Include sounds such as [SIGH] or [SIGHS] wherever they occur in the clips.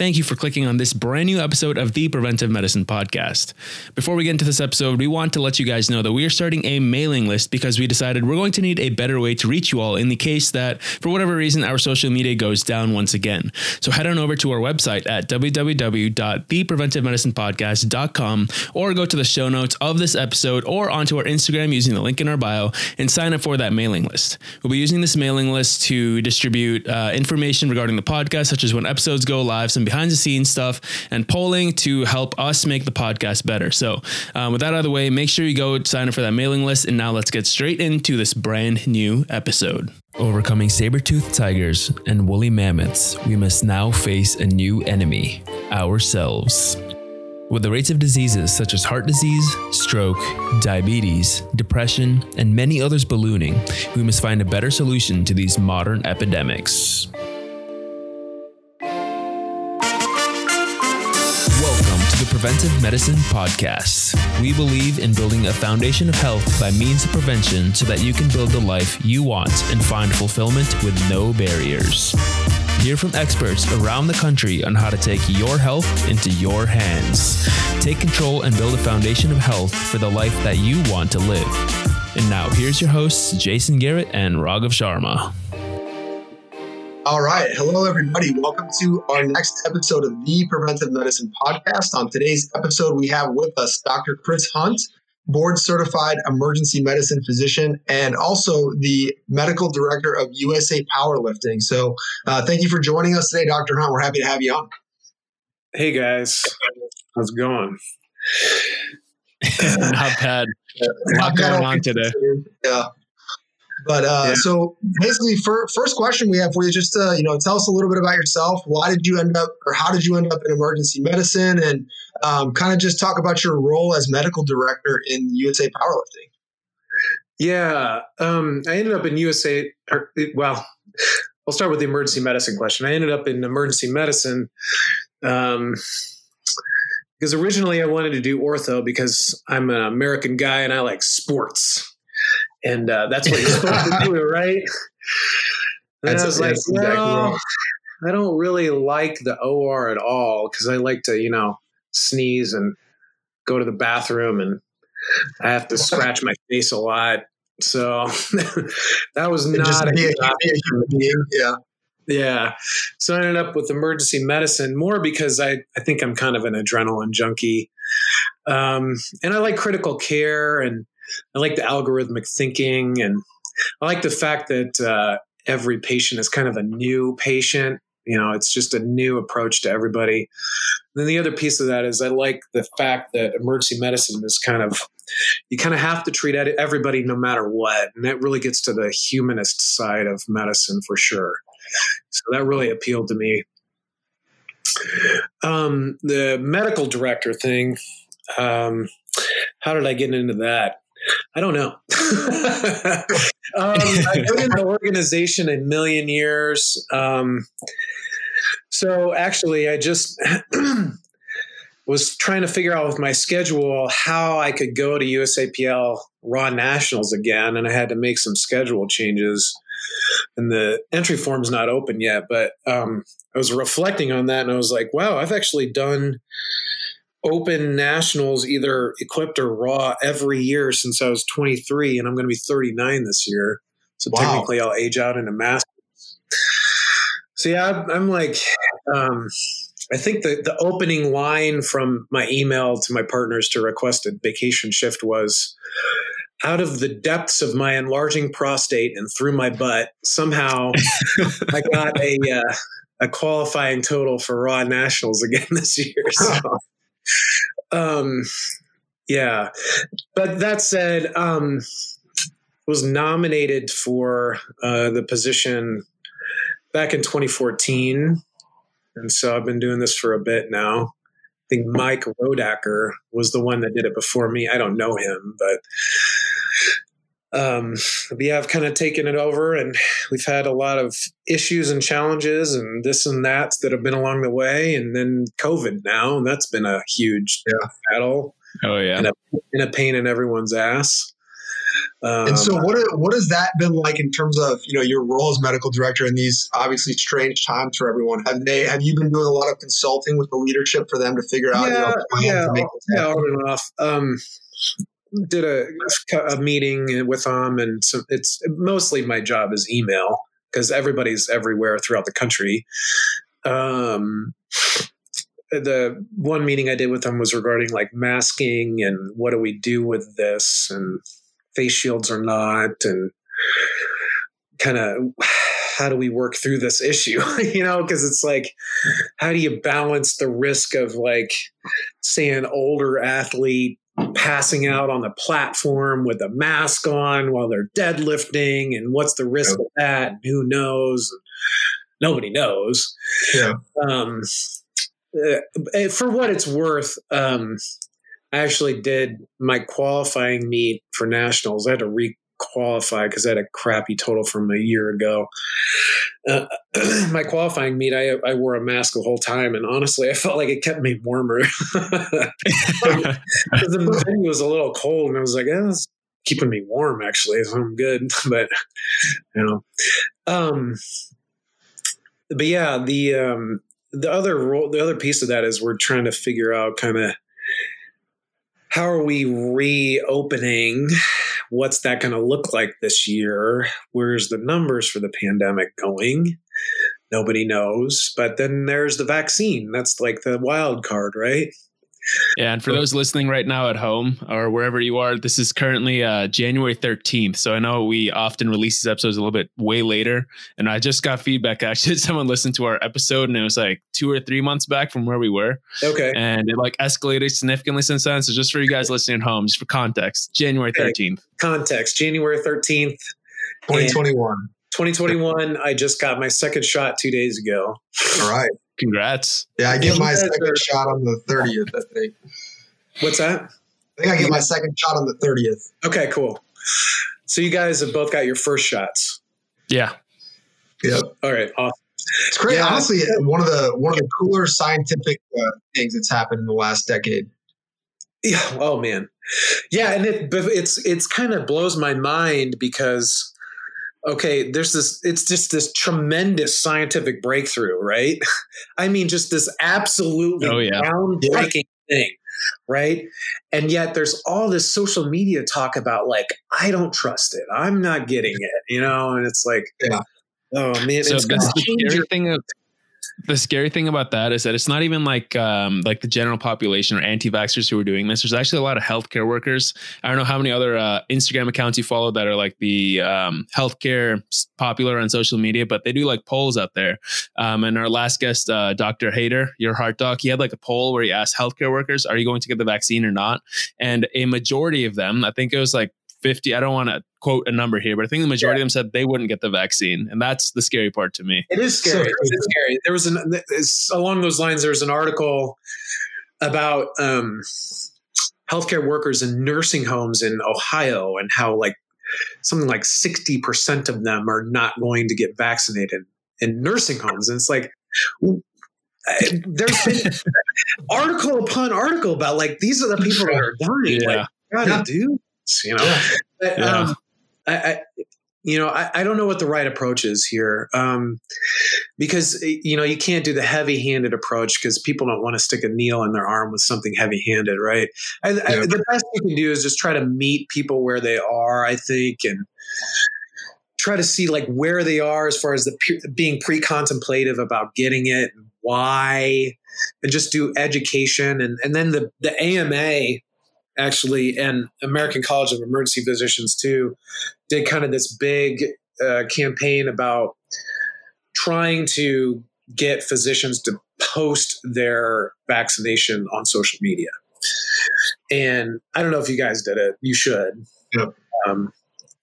Thank you for clicking on this brand new episode of the Preventive Medicine Podcast. Before we get into this episode, we want to let you guys know that we are starting a mailing list because we decided we're going to need a better way to reach you all in the case that, for whatever reason, our social media goes down once again. So head on over to our website at www.thepreventivemedicinepodcast.com or go to the show notes of this episode or onto our Instagram using the link in our bio and sign up for that mailing list. We'll be using this mailing list to distribute uh, information regarding the podcast, such as when episodes go live, some behind the scenes stuff, and polling to help us make the podcast better. So, um, with that out of the way, make sure you go sign up for that mailing list. And now let's get straight into this brand new episode. Overcoming saber-toothed tigers and woolly mammoths, we must now face a new enemy ourselves. With the rates of diseases such as heart disease, stroke, diabetes, depression, and many others ballooning, we must find a better solution to these modern epidemics. Preventive Medicine Podcast. We believe in building a foundation of health by means of prevention so that you can build the life you want and find fulfillment with no barriers. Hear from experts around the country on how to take your health into your hands. Take control and build a foundation of health for the life that you want to live. And now, here's your hosts, Jason Garrett and Raghav Sharma. All right. Hello, everybody. Welcome to our next episode of the Preventive Medicine Podcast. On today's episode, we have with us Dr. Kris Hunt, board certified emergency medicine physician and also the medical director of USA Powerlifting. So, uh, thank you for joining us today, Dr. Hunt. We're happy to have you on. Hey, guys. How's it going? [LAUGHS] Not bad. Not going on today. Yeah. But uh, yeah. so basically, for, first question we have for you, just uh, you know, tell us a little bit about yourself. Why did you end up, or how did you end up in emergency medicine, and um, kind of just talk about your role as medical director in USA Powerlifting. Yeah, um, I ended up in USA. Or, well, I'll start with the emergency medicine question. I ended up in emergency medicine. Um, because originally I wanted to do ortho because I'm an American guy and I like sports and uh, that's what you're supposed to do, [LAUGHS] right? And that's, I was like, well, exactly I don't really like the OR at all because I like to, you know, sneeze and go to the bathroom, and I have to scratch my face a lot. So [LAUGHS] that was not Just a, be a, human being. Yeah. Yeah. So I ended up with emergency medicine more because I, I think I'm kind of an adrenaline junkie. Um, and I like critical care and I like the algorithmic thinking, and I like the fact that uh, every patient is kind of a new patient. You know, it's just a new approach to everybody. And then the other piece of that is I like the fact that emergency medicine is kind of you kind of have to treat everybody no matter what, and that really gets to the humanist side of medicine for sure. So that really appealed to me. Um, the medical director thing. Um, how did I get into that? I don't know. [LAUGHS] um, I've been in the organization a million years. Um, so actually, I just [CLEARS THROAT] was trying to figure out with my schedule how I could go to USAPL Raw Nationals again, and I had to make some schedule changes. And the entry form's not open yet, but um, I was reflecting on that, and I was like, "Wow, I've actually done." Open nationals either equipped or raw every year since I was 23 and I'm going to be 39 this year. So wow. technically I'll age out into masters. So yeah, I'm, I'm like, um, I think the, the opening line from my email to my partners to request a vacation shift was out of the depths of my enlarging prostate and through my butt, somehow [LAUGHS] I got a, uh, a qualifying total for Raw Nationals again this year. [LAUGHS] So um, yeah, but that said, um, was nominated for uh, the position back in 2014, and so I've been doing this for a bit now. I think Mike Rodacker was the one that did it before me. I don't know him, but um, yeah, I've kind of taken it over, and we've had a lot of issues and challenges, and this and that that have been along the way, and then COVID now, and that's been a huge yeah. battle. Oh yeah, and a, and a pain in everyone's ass. Um, and so, what what has that been like in terms of you know your role as medical director in these obviously strange times for everyone? Have they have you been doing a lot of consulting with the leadership for them to figure out yeah, you know, yeah, to make yeah, on and off. Um, did a, a meeting with them, and so it's mostly my job is email because everybody's everywhere throughout the country. Um, the one meeting I did with them was regarding like masking and what do we do with this and face shields or not and kind of how do we work through this issue [LAUGHS] you know because it's like how do you balance the risk of like say an older athlete passing out on the platform with a mask on while they're deadlifting and what's the risk of that and who knows nobody knows Yeah. um uh, for what it's worth, um, I actually did my qualifying meet for nationals. I had to re-qualify because I had a crappy total from a year ago. Uh, [CLEARS THROAT] my qualifying meet, I, I wore a mask the whole time, and honestly, I felt like it kept me warmer. [LAUGHS] the venue was a little cold, and I was like, eh, it's keeping me warm actually, so I'm good. [LAUGHS] but you know, um, but yeah, the um, the other role, the other piece of that is we're trying to figure out kind of how are we reopening? What's that going to look like this year? Where's the numbers for the pandemic going? Nobody knows but then there's the vaccine. That's like the wild card right Yeah, and for those listening right now at home or wherever you are, this is currently uh, January 13th. So I know we often release these episodes a little bit way later. And I just got feedback [LAUGHS] actually. Someone listened to our episode and it was like two or three months back from where we were. okay And it like escalated significantly since then. So just for you guys listening at home, just for context, January Okay. 13th. context january 13th 2021. 2021 i just got my second shot two days ago All right. Congrats. Yeah, I get my second are- shot on the 30th. I think. what's that I think I get my second shot on the 30th. okay cool so you guys have both got your first shots Yeah. Yep. all right awesome It's great. Yeah. Honestly, one of the one of the cooler scientific uh, things that's happened in the last decade. Yeah. Oh man. Yeah, and it it's it's kind of blows my mind because okay, there's this it's just this tremendous scientific breakthrough, right? [LAUGHS] I mean just this absolutely Oh, yeah. groundbreaking thing, right? And yet there's all this social media talk about like I don't trust it. I'm not getting it, you know, and it's like Yeah. Oh man, So it's gonna change scary your- thing of the scary thing about that is that it's not even like um, like the general population or anti-vaxxers who are doing this. There's actually a lot of healthcare workers. I don't know how many other uh, Instagram accounts you follow that are like the um, healthcare popular on social media, but they do like polls out there. Um, and our last guest, uh, Dr. Hayter, your heart doc, he had like a poll where he asked healthcare workers, "Are you going to get the vaccine or not?" And a majority of them, I think it was like 50 i don't want to quote a number here but i think the majority of them said they wouldn't get the vaccine and that's the scary part to me It is scary. So- it's scary. There was an it's, along those lines. There was an article about um, healthcare workers in nursing homes in Ohio and how like something like sixty percent of them are not going to get vaccinated in nursing homes, and it's like. I- There's been [LAUGHS] article upon article about like these are the people that are dying. Yeah. Like, gotta Yeah. do this, you know. Yeah. But, Yeah. um, I, I, you know, I, I don't know what the right approach is here, um, because you know you can't do the heavy-handed approach because people don't want to stick a needle in their arm with something heavy-handed, right? I, I, the best you can do is just try to meet people where they are, I think, and try to see like where they are as far as the being pre-contemplative about getting it, and why, and just do education, and and then the the AMA actually and American College of Emergency Physicians too did kind of this big uh, campaign about trying to get physicians to post their vaccination on social media. And I don't know if you guys did it. You should. Yep. Um,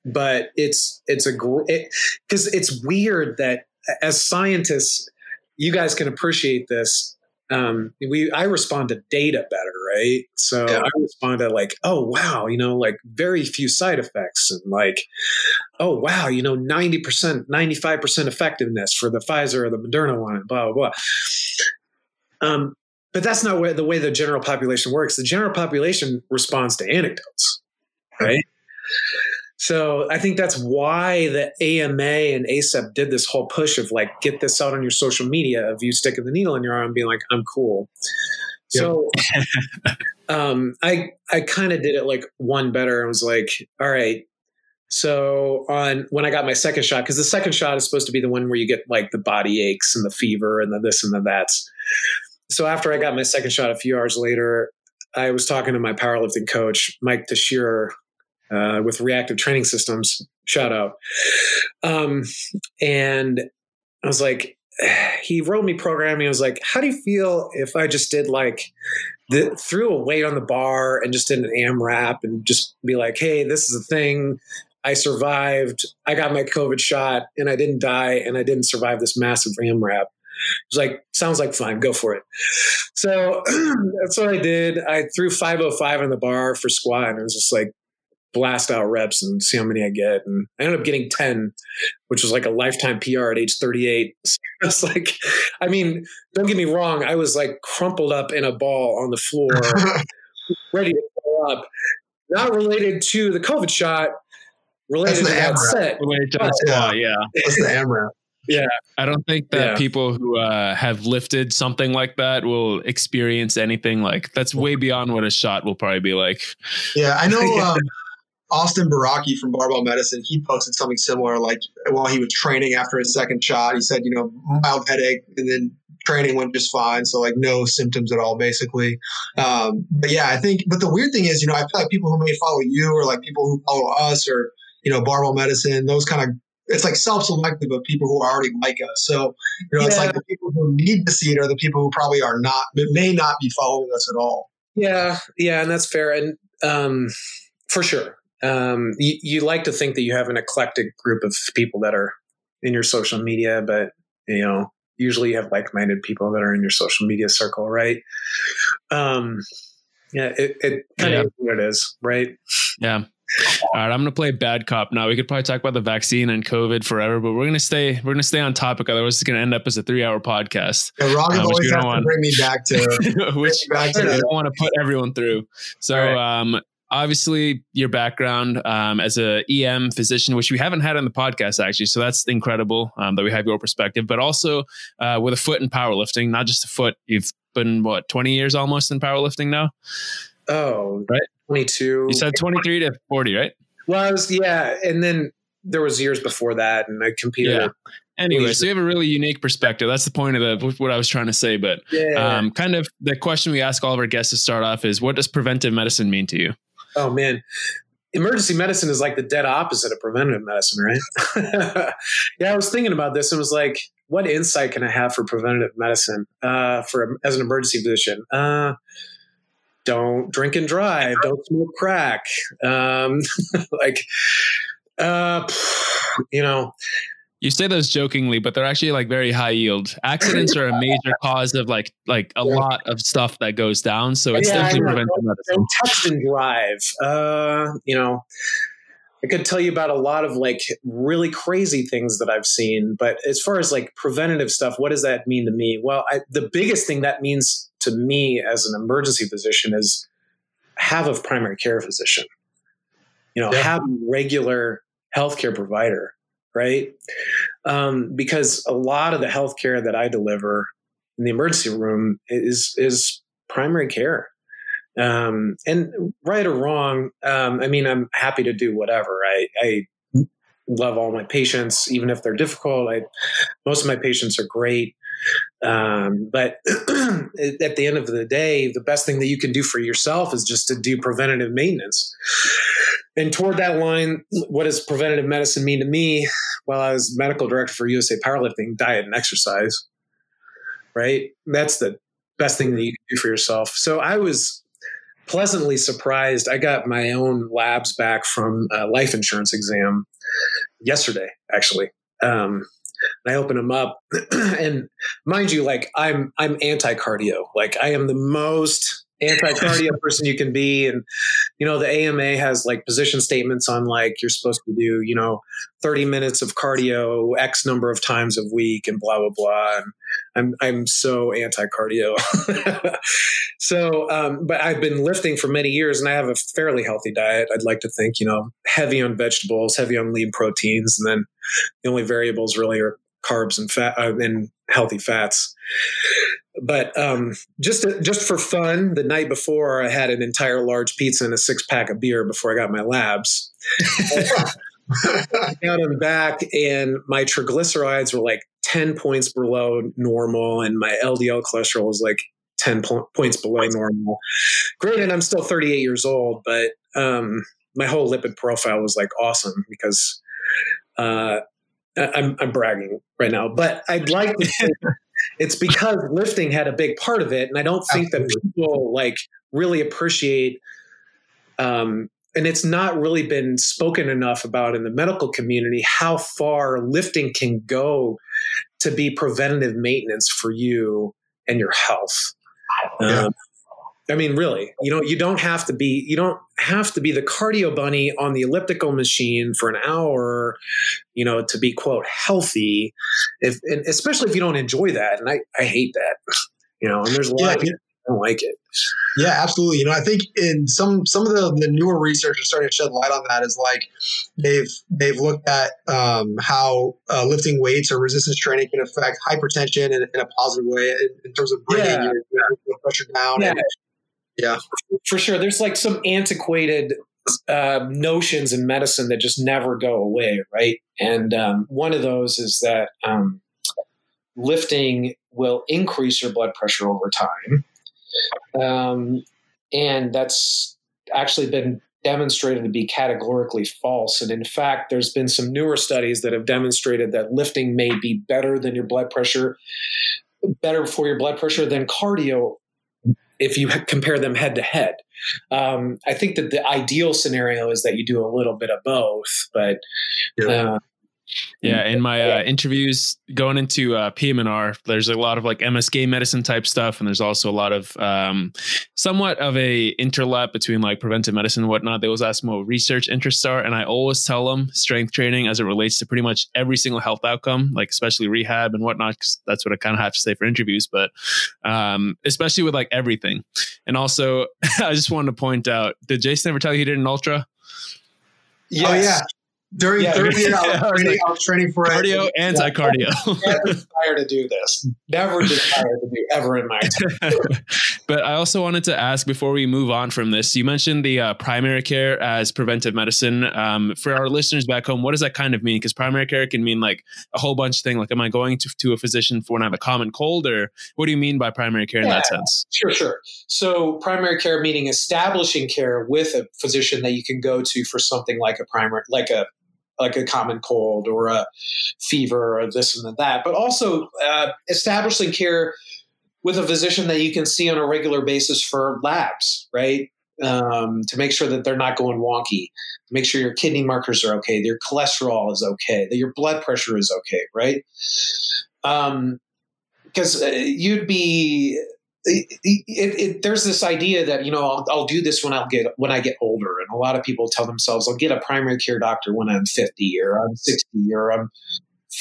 but it's it's a great because it's weird that as scientists, you guys can appreciate this. Um, we I respond to data better, right? So Yeah. I respond to like, oh wow, you know, like very few side effects, and like, oh wow, you know, ninety percent, ninety five percent effectiveness for the Pfizer or the Moderna one, and blah blah blah. Um, but that's not where, the way the general population works. The general population responds to anecdotes, right? So I think that's why the AMA and ACEP did this whole push of like get this out on your social media of you sticking the needle in your arm, being like, I'm cool. So [LAUGHS] um, I I kind of did it like one better I was like, all right. So on when I got my second shot, because the second shot is supposed to be the one where you get like the body aches and the fever and the this and the that's. So after I got my second shot a few hours later, I was talking to my powerlifting coach, Mike Teixeira, uh, with Reactive Training Systems. Shout out. Um, and I was like, [SIGHS] he wrote me programming. I was like, how do you feel if I just did like the, threw a weight on the bar and just did an AMRAP and just be like, hey, this is a thing. I survived. I got my COVID shot and I didn't die and I didn't survive this massive AMRAP. It was like, sounds like fun. Go for it. So [CLEARS THROAT] that's what I did. I threw 505 on the bar for squat and it was just like, blast out reps and see how many I get. And I ended up getting 10, which was like a lifetime PR at age 38. [LAUGHS] So it's like, I mean, don't get me wrong. I was like crumpled up in a ball on the floor, [LAUGHS] ready to fall up. Not related to the COVID shot, related to that set. Related to the squat, yeah. That's the AMRAP. Yeah. I don't think that Yeah. people who uh, have lifted something like that will experience anything like that's way beyond what a shot will probably be like. Yeah, I know [LAUGHS] um, Austin Baraki from Barbell Medicine. He posted something similar. Like while he was training after his second shot, he said, you know, mild headache, and then training went just fine. So like no symptoms at all, basically. Um, but yeah, I think. But the weird thing is, you know, I feel like people who may follow you or like people who follow us or you know Barbell Medicine, those kind of. It's like self-selective of people who are already like us. So, you know, it's like the people who need to see it are the people who probably are not, may not be following us at all. Yeah, yeah, and that's fair, and um, for sure. Um, you, you like to think that you have an eclectic group of people that are in your social media, but you know, usually you have like-minded people that are in your social media circle, right? Um, yeah, it, it kind Yeah. of is what it is, right? Yeah. All right, I'm gonna play bad cop now. We could probably talk about the vaccine and COVID forever, but we're gonna stay we're gonna stay on topic. Otherwise, it's gonna end up as a three hour podcast, And Rob Uh, always has to want. bring me back to [LAUGHS] which back to I don't want to put everyone through. So, All right. um, obviously, your background um, as a EM physician, which we haven't had on the podcast actually, so that's incredible um, that we have your perspective. But also uh, with a foot in powerlifting, not just a foot. You've been what 20 years almost in powerlifting now. Oh, Right. 22. You said 23 to 40, right? well, I was, yeah, and then there was years before that, and I competed. Yeah. Anyway, so you have a really unique perspective. That's the point of the what I was trying to say. But Yeah. um, kind of the question we ask all of our guests to start off is, what does preventive medicine mean to you? Oh man, emergency medicine is like the dead opposite of preventative medicine, right? [LAUGHS] yeah, I was thinking about this and was like, what insight can I have for preventative medicine uh, for as an emergency physician? Uh, don't drink and drive. Don't smoke crack. Um, [LAUGHS] like, uh, you know, You say those jokingly, but they're actually like very high yield. Accidents are a major [LAUGHS] cause of like like a Yeah. lot of stuff that goes down. So it's Yeah, definitely preventive medicine. text and drive. Uh, you know, I could tell you about a lot of like really crazy things that I've seen, but as far as like preventative stuff, what does that mean to me? Well, I, the biggest thing that means to me as an emergency physician is have a primary care physician. You know, Yeah. have a regular healthcare provider, right? Um, because a lot of the healthcare that I deliver in the emergency room is is primary care. Um, and right or wrong, um, I mean, I'm happy to do whatever. I, I love all my patients, even if they're difficult. I, most of my patients are great. Um, but [CLEARS THROAT] at the end of the day, the best thing that you can do for yourself is just to do preventative maintenance. And toward that line, what does preventative medicine mean to me? Well, I was medical director for USA Powerlifting, diet and exercise. Right? That's the best thing that you can do for yourself. So I was pleasantly surprised. I got my own labs back from a life insurance exam yesterday, actually. Um, and I open them up, [CLEARS THROAT] and mind you, like I'm I'm anti cardio. Like I am the most anti-cardio person you can be. And you know the AMA has like position statements on like you're supposed to do you know 30 minutes of cardio x number of times a week and blah blah blah. And I'm I'm so anti-cardio. [LAUGHS] So um, but I've been lifting for many years and I have a fairly healthy diet. I'd like to think you know heavy on vegetables heavy on lean proteins. And then the only variables really are carbs and fat uh, and healthy fats but um, just to, just for fun, the night before I had an entire large pizza and a six pack of beer before I got my labs. [LAUGHS] Down and back, and my triglycerides were like ten points below normal, and my LDL cholesterol was like ten po- points below normal. Granted, I'm still 38 years old, but um, my whole lipid profile was like awesome because uh, I'm, I'm bragging right now. But I'd like to say [LAUGHS] it's because lifting had a big part of it and i don't think Absolutely. that people like really appreciate um, and it's not really been spoken enough about in the medical community how far lifting can go to be preventative maintenance for you and your health yeah. um, I mean, really, you know, you don't have to be you don't have to be the cardio bunny on the elliptical machine for an hour, you know, to be quote healthy. If and especially if you don't enjoy that, and I I hate that, [LAUGHS] you know, and there's a lot yeah, of people don't like it. Yeah, absolutely. You know, I think in some some of the, the newer research is starting to shed light on that. Is like they've they've looked at um, how uh, lifting weights or resistance training can affect hypertension in, in a positive way in, in terms of bringing yeah. your, your pressure down yeah. and yeah, for sure. There's like some antiquated uh, notions in medicine that just never go away, right? And um, one of those is that um, lifting will increase your blood pressure over time. Um, and that's actually been demonstrated to be categorically false. And in fact, there's been some newer studies that have demonstrated that lifting may be better than your blood pressure, better for your blood pressure than cardio if you [LAUGHS] compare them head to head. Um, I think that the ideal scenario is that you do a little bit of both, but yeah. uh, yeah, in my uh, interviews going into uh, PM&R, there's a lot of like MSK medicine type stuff, and there's also a lot of um, somewhat of a interlap between like preventive medicine and whatnot. They always ask me what research interests are, and I always tell them strength training as it relates to pretty much every single health outcome, like especially rehab and whatnot, because that's what I kind of have to say for interviews. But um, especially with like everything, and also [LAUGHS] I just wanted to point out: Did Jason ever tell you he did an ultra? Yes. Oh yeah, during yeah, 30 [LAUGHS] years, I, was training, I was training for cardio, anti cardio. [LAUGHS] Never desire to do this. Never desire to do ever in my time. [LAUGHS] but I also wanted to ask before we move on from this. You mentioned the uh, primary care as preventive medicine. Um, for our listeners back home, what does that kind of mean? Because primary care can mean like a whole bunch of things. Like, am I going to, to a physician for when I have a common cold, or what do you mean by primary care in that sense? Sure, sure. So primary care meaning establishing care with a physician that you can go to for something like a primary, like a like a common cold or a fever or this and that, but also uh, establishing care with a physician that you can see on a regular basis for labs, right? Um, to make sure that they're not going wonky, make sure your kidney markers are okay, your cholesterol is okay, that your blood pressure is okay, right? Because um, uh, you'd be it, it, it, there's this idea that you know I'll, I'll, do this when I'll get when I get older, and a lot of people tell themselves I'll get a primary care doctor when I'm 50 or I'm 60 or I'm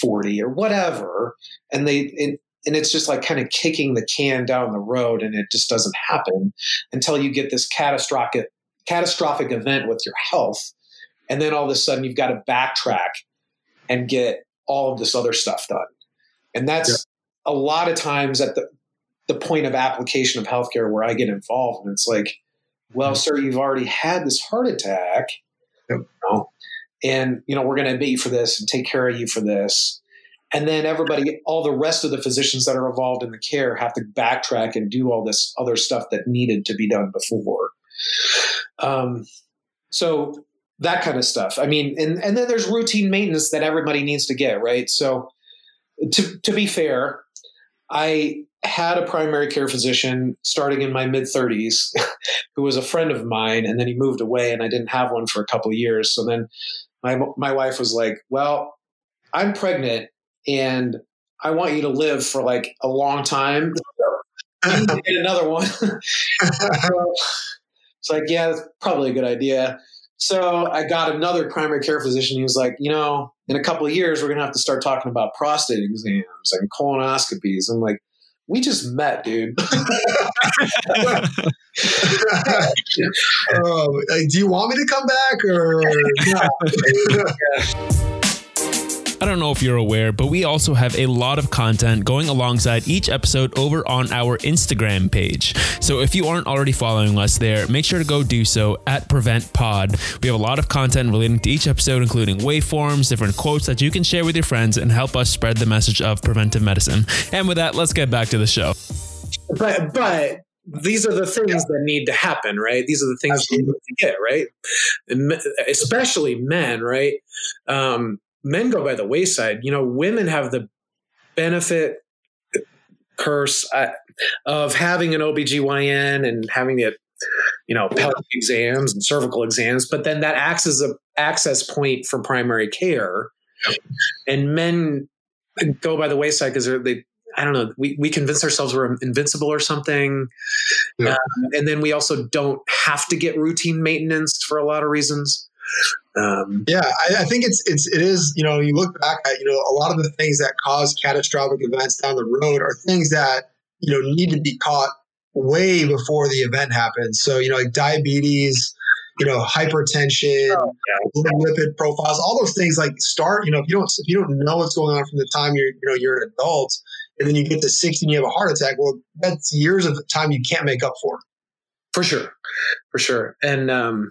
40 or whatever, and they and, and it's just like kind of kicking the can down the road, and it just doesn't happen until you get this catastrophic catastrophic event with your health, and then all of a sudden you've got to backtrack and get all of this other stuff done, and that's. Yeah. A lot of times at the the point of application of healthcare where I get involved. And it's like, well, mm-hmm. sir, you've already had this heart attack. Yep. You know, and you know we're going to admit you for this and take care of you for this and then everybody all the rest of the physicians that are involved in the care have to backtrack and do all this other stuff that needed to be done before um, so that kind of stuff i mean and, and then there's routine maintenance that everybody needs to get right so to, to be fair i had a primary care physician starting in my mid 30s [LAUGHS] who was a friend of mine and then he moved away and I didn't have one for a couple of years so then my my wife was like well I'm pregnant and I want you to live for like a long time [LAUGHS] get another one. [LAUGHS] it's like, yeah, that's probably a good idea. So I got another primary care physician. He was like, you know, in a couple of years, we're going to have to start talking about prostate exams and colonoscopies. I'm like, we just met, dude. [LAUGHS] [LAUGHS] um, do you want me to come back or? [LAUGHS] I don't know if you're aware, but we also have a lot of content going alongside each episode over on our Instagram page. So if you aren't already following us there, make sure to go do so at Prevent Pod. We have a lot of content relating to each episode, including waveforms, different quotes that you can share with your friends and help us spread the message of preventive medicine. And with that, let's get back to the show. But but these are the things that need to happen, right? These are the things Absolutely. you need to get, right? Especially men, right? Um, men go by the wayside. You know, women have the benefit curse uh, of having an OBGYN and having it, you know, pelvic exams and cervical exams, but then that acts as a access point for primary care. Yep. And men go by the wayside because they, I don't know, we, we convince ourselves we're invincible or something. Um, and then we also don't have to get routine maintenance for a lot of reasons. Um, yeah, I, I, think it's it's it is you know you look back at you know a lot of the things that cause catastrophic events down the road are things that you know need to be caught way before the event happens. So you know like diabetes, you know hypertension, oh, yeah. lipid profiles, all those things like start you know if you don't if you don't know what's going on from the time you're you know you're an adult and then you get to 60 and you have a heart attack, well that's years of time you can't make up for. For sure, for sure, and um,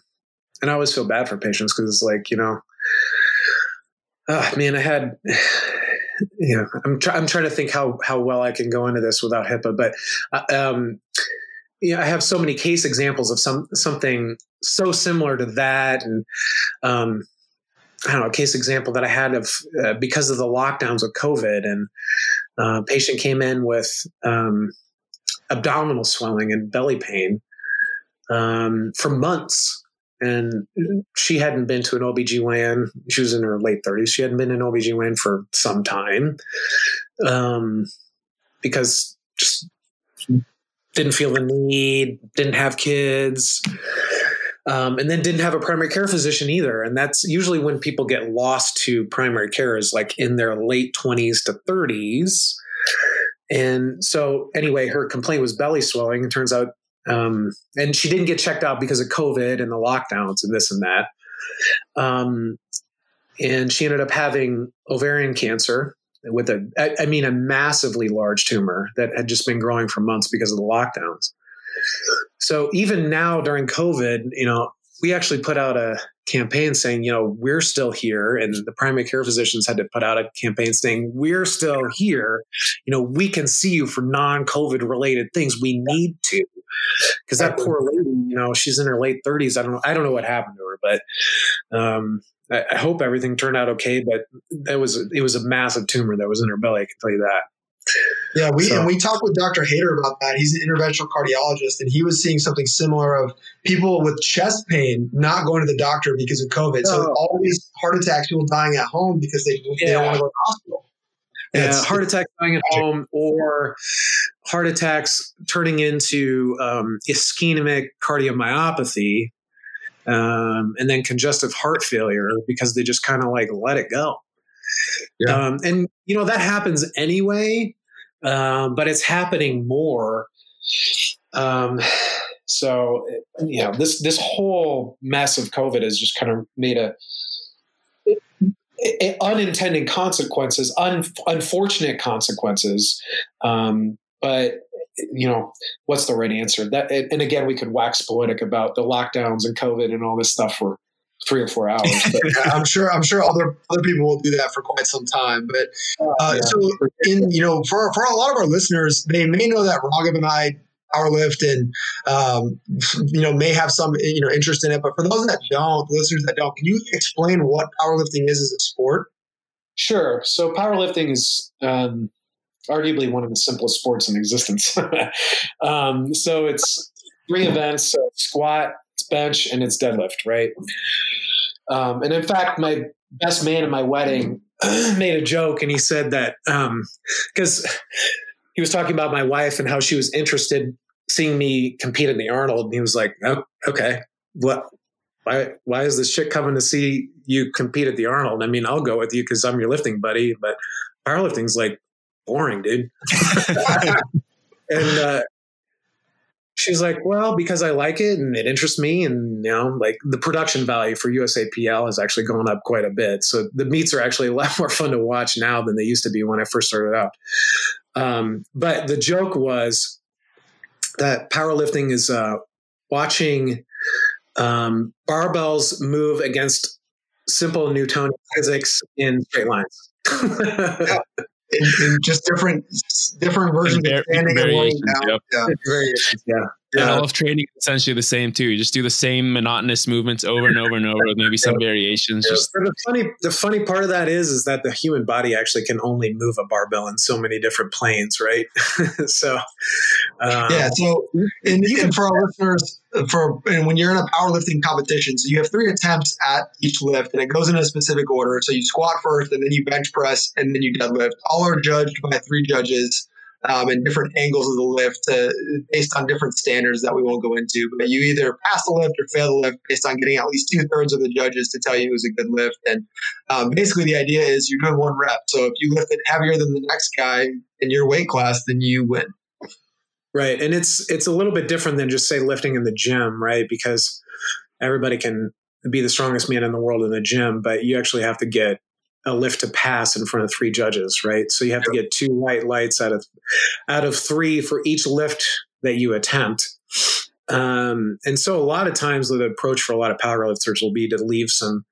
and I always feel bad for patients because it's like you know, oh, man, I had. [SIGHS] You know, I'm try, I'm trying to think how how well I can go into this without HIPAA, but uh, um, I have so many case examples of some something so similar to that, and um, I don't know, a case example that I had of uh, because of the lockdowns of COVID, and uh, patient came in with um, abdominal swelling and belly pain um, for months, and she hadn't been to an OBGYN. She was in her late 30s. She hadn't been in OBGYN for some time um, because just didn't feel the need, didn't have kids, um, and then didn't have a primary care physician either. And that's usually when people get lost to primary care is like in their late 20s to 30s. And so, anyway, her complaint was belly swelling. It turns out um, and she didn't get checked out because of COVID and the lockdowns and this and that. Um, and she ended up having ovarian cancer with a, I, I mean, a massively large tumor that had just been growing for months because of the lockdowns. So even now during COVID, you know, we actually put out a campaign saying, you know, we're still here. And the primary care physicians had to put out a campaign saying, we're still here. You know, we can see you for non COVID related things. We need to. Because that poor lady, you know, she's in her late 30s. I don't know. I don't know what happened to her, but um, I, I hope everything turned out okay. But that was it was a massive tumor that was in her belly. I can tell you that. Yeah, we so. and we talked with Dr. Hayter about that. He's an interventional cardiologist, and he was seeing something similar of people with chest pain not going to the doctor because of COVID. Oh. So all these heart attacks, people dying at home because they, yeah. they don't want to go to the hospital. Yeah, heart attacks dying at home, or heart attacks turning into um, ischemic cardiomyopathy, um, and then congestive heart failure because they just kind of like let it go. Yeah. Um, and you know that happens anyway, um, but it's happening more. Um, so you know this this whole mess of COVID has just kind of made a, unintended consequences, un, unfortunate consequences. Um, but you know what's the right answer? That and again, we could wax poetic about the lockdowns and COVID and all this stuff for three or four hours. But [LAUGHS] I'm sure I'm sure other other people will do that for quite some time. But oh, uh, yeah. so in you know for for a lot of our listeners, they may know that Raghav and I powerlift and um, you know may have some you know interest in it. But for those that don't, listeners that don't, can you explain what powerlifting is as a sport? Sure. So powerlifting is um, arguably one of the simplest sports in existence. [LAUGHS] um, so it's three events: so squat, it's bench, and it's deadlift. Right. Um, and in fact, my best man at my wedding [CLEARS THROAT] made a joke, and he said that because um, he was talking about my wife and how she was interested seeing me compete in the Arnold. And he was like, oh, okay, what? Why, why is this chick coming to see you compete at the Arnold? I mean, I'll go with you because I'm your lifting buddy, but powerlifting's like boring, dude. [LAUGHS] and uh, she's like, well, because I like it and it interests me, and you know, like the production value for USAPL has actually gone up quite a bit. So the meets are actually a lot more fun to watch now than they used to be when I first started out. Um, but the joke was that powerlifting is uh, watching um, barbells move against simple Newtonian physics in straight lines. yeah. in, in, just different different versions of standing and laying down. Yep. Yeah. Variations, yeah. Yeah. all of training is essentially the same too. You just do the same monotonous movements over and over and over with maybe some variations. Yeah. Just the funny the funny part of that is is that the human body actually can only move a barbell in so many different planes, right? [LAUGHS] so um, yeah. So and, and for our listeners, for and when you're in a powerlifting competition, so you have three attempts at each lift, and it goes in a specific order. So you squat first, and then you bench press, and then you deadlift. All are judged by three judges um, and different angles of the lift to, based on different standards that we won't go into. But you either pass the lift or fail the lift based on getting at least two thirds of the judges to tell you it was a good lift. And um, basically, the idea is you're doing one rep. So if you lift it heavier than the next guy in your weight class, then you win. Right, and it's it's a little bit different than just say lifting in the gym, right? Because everybody can be the strongest man in the world in the gym, but you actually have to get a lift to pass in front of three judges, right? So you have to get two white lights out of out of three for each lift that you attempt. Um, and so a lot of times the approach for a lot of powerlifters will be to leave some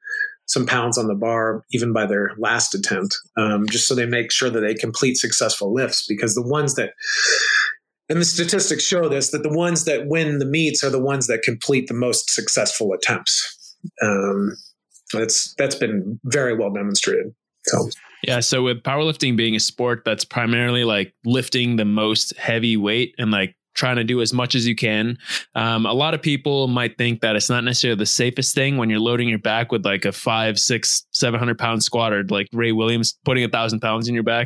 some pounds on the bar even by their last attempt, um, just so they make sure that they complete successful lifts. Because the ones that and the statistics show this that the ones that win the meets are the ones that complete the most successful attempts. Um, that's that's been very well demonstrated. So yeah, so with powerlifting being a sport that's primarily like lifting the most heavy weight and like trying to do as much as you can. Um, a lot of people might think that it's not necessarily the safest thing when you're loading your back with like a five, six, seven hundred pound squatter, like Ray Williams putting a thousand pounds in your back,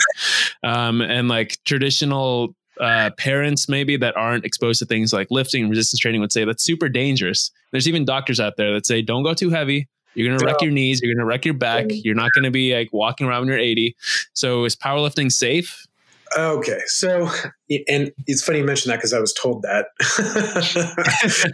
um, and like traditional uh, parents maybe that aren't exposed to things like lifting and resistance training would say that's super dangerous. There's even doctors out there that say don't go too heavy. You're going to wreck your knees. You're going to wreck your back. You're not going to be like walking around when you're 80. So is powerlifting safe? Okay, so and it's funny you mentioned that because I was told that. [LAUGHS]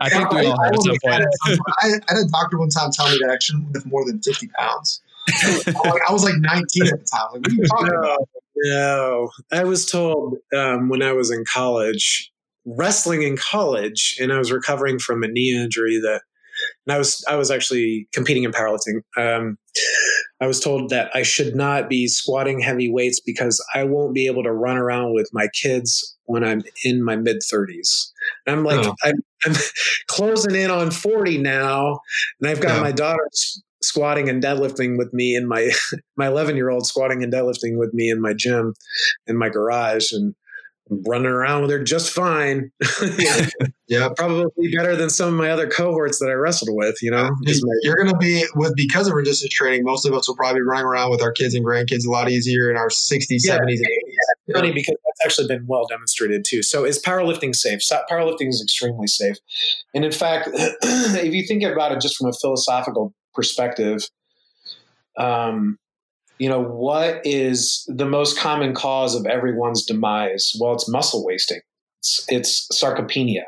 I think we all have at some point. [LAUGHS] I, I had a doctor one time tell me that I shouldn't lift more than 50 pounds. I was like 19 at the time. Like, what are you talking no, about? No, I was told um, when I was in college, wrestling in college, and I was recovering from a knee injury that and I was I was actually competing in powerlifting. Um, I was told that I should not be squatting heavy weights because I won't be able to run around with my kids when I'm in my mid 30s. And I'm like, oh. I'm, I'm, [LAUGHS] closing in on 40 now, and I've got yeah. my daughters squatting and deadlifting with me in my [LAUGHS] my 11 year old squatting and deadlifting with me in my gym in my garage and running around with her just fine. [LAUGHS] [LAUGHS] yeah, probably better than some of my other cohorts that I wrestled with. You know, you're going to be with because of resistance training. Most of us will probably be running around with our kids and grandkids a lot easier in our 60s, yeah. 70s, and 80s. Yeah. Funny because that's actually been well demonstrated too. So, is powerlifting safe? Powerlifting is extremely safe, and in fact, [CLEARS THROAT] if you think about it just from a philosophical perspective. Um, you know, what is the most common cause of everyone's demise? Well, it's muscle wasting. It's, it's sarcopenia,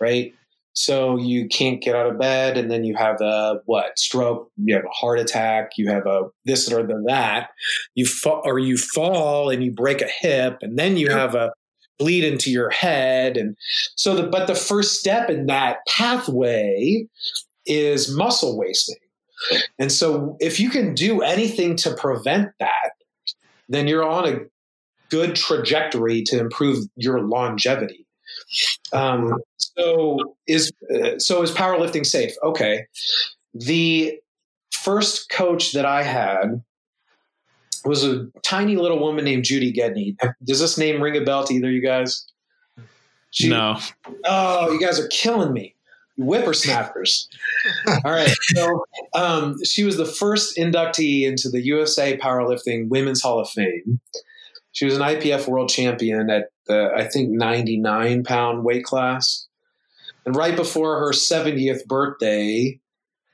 right? So you can't get out of bed, and then you have a what stroke? You have a heart attack. You have a this or the that. You fall or you fall and you break a hip, and then you have a bleed into your head. And so, the but the first step in that pathway is muscle wasting. And so if you can do anything to prevent that, then you're on a good trajectory to improve your longevity. Um, so is uh, so is powerlifting safe? Okay. The first coach that I had was a tiny little woman named Judy Gedney. Does this name ring a bell to either of you guys? She, no. Oh, you guys are killing me whippersnappers. All right. So um, she was the first inductee into the USA Powerlifting Women's Hall of Fame. She was an IPF world champion at the I think 99 pound weight class. And right before her 70th birthday,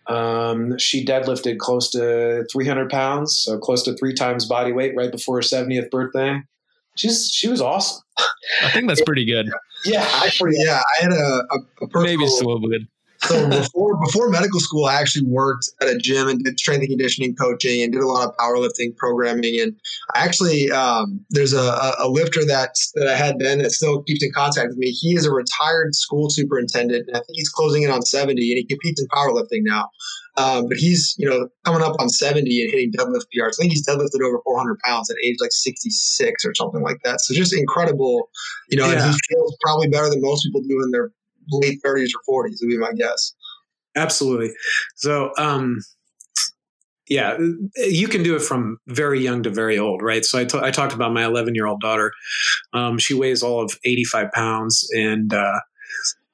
um, she deadlifted close to 300 pounds, so close to three times body weight right before her 70th birthday. She's she was awesome. I think that's pretty good. [LAUGHS] Yeah, actually, [LAUGHS] yeah. I had a, a, a personal, Maybe it's a little bit. So [LAUGHS] before before medical school, I actually worked at a gym and did strength and conditioning coaching and did a lot of powerlifting programming. And I actually um, there's a, a, lifter that that I had then that still keeps in contact with me. He is a retired school superintendent, and I think he's closing in on 70, and he competes in powerlifting now. Um, but he's you know coming up on 70 and hitting deadlift PRs. I think he's deadlifted over 400 pounds at age like 66 or something like that. So just incredible, you know. And he feels probably better than most people do in their late 30s or 40s would be my guess. Absolutely. So, um, yeah, you can do it from very young to very old, right? So I talked about my 11 year old daughter. Um, she weighs all of 85 pounds, and uh,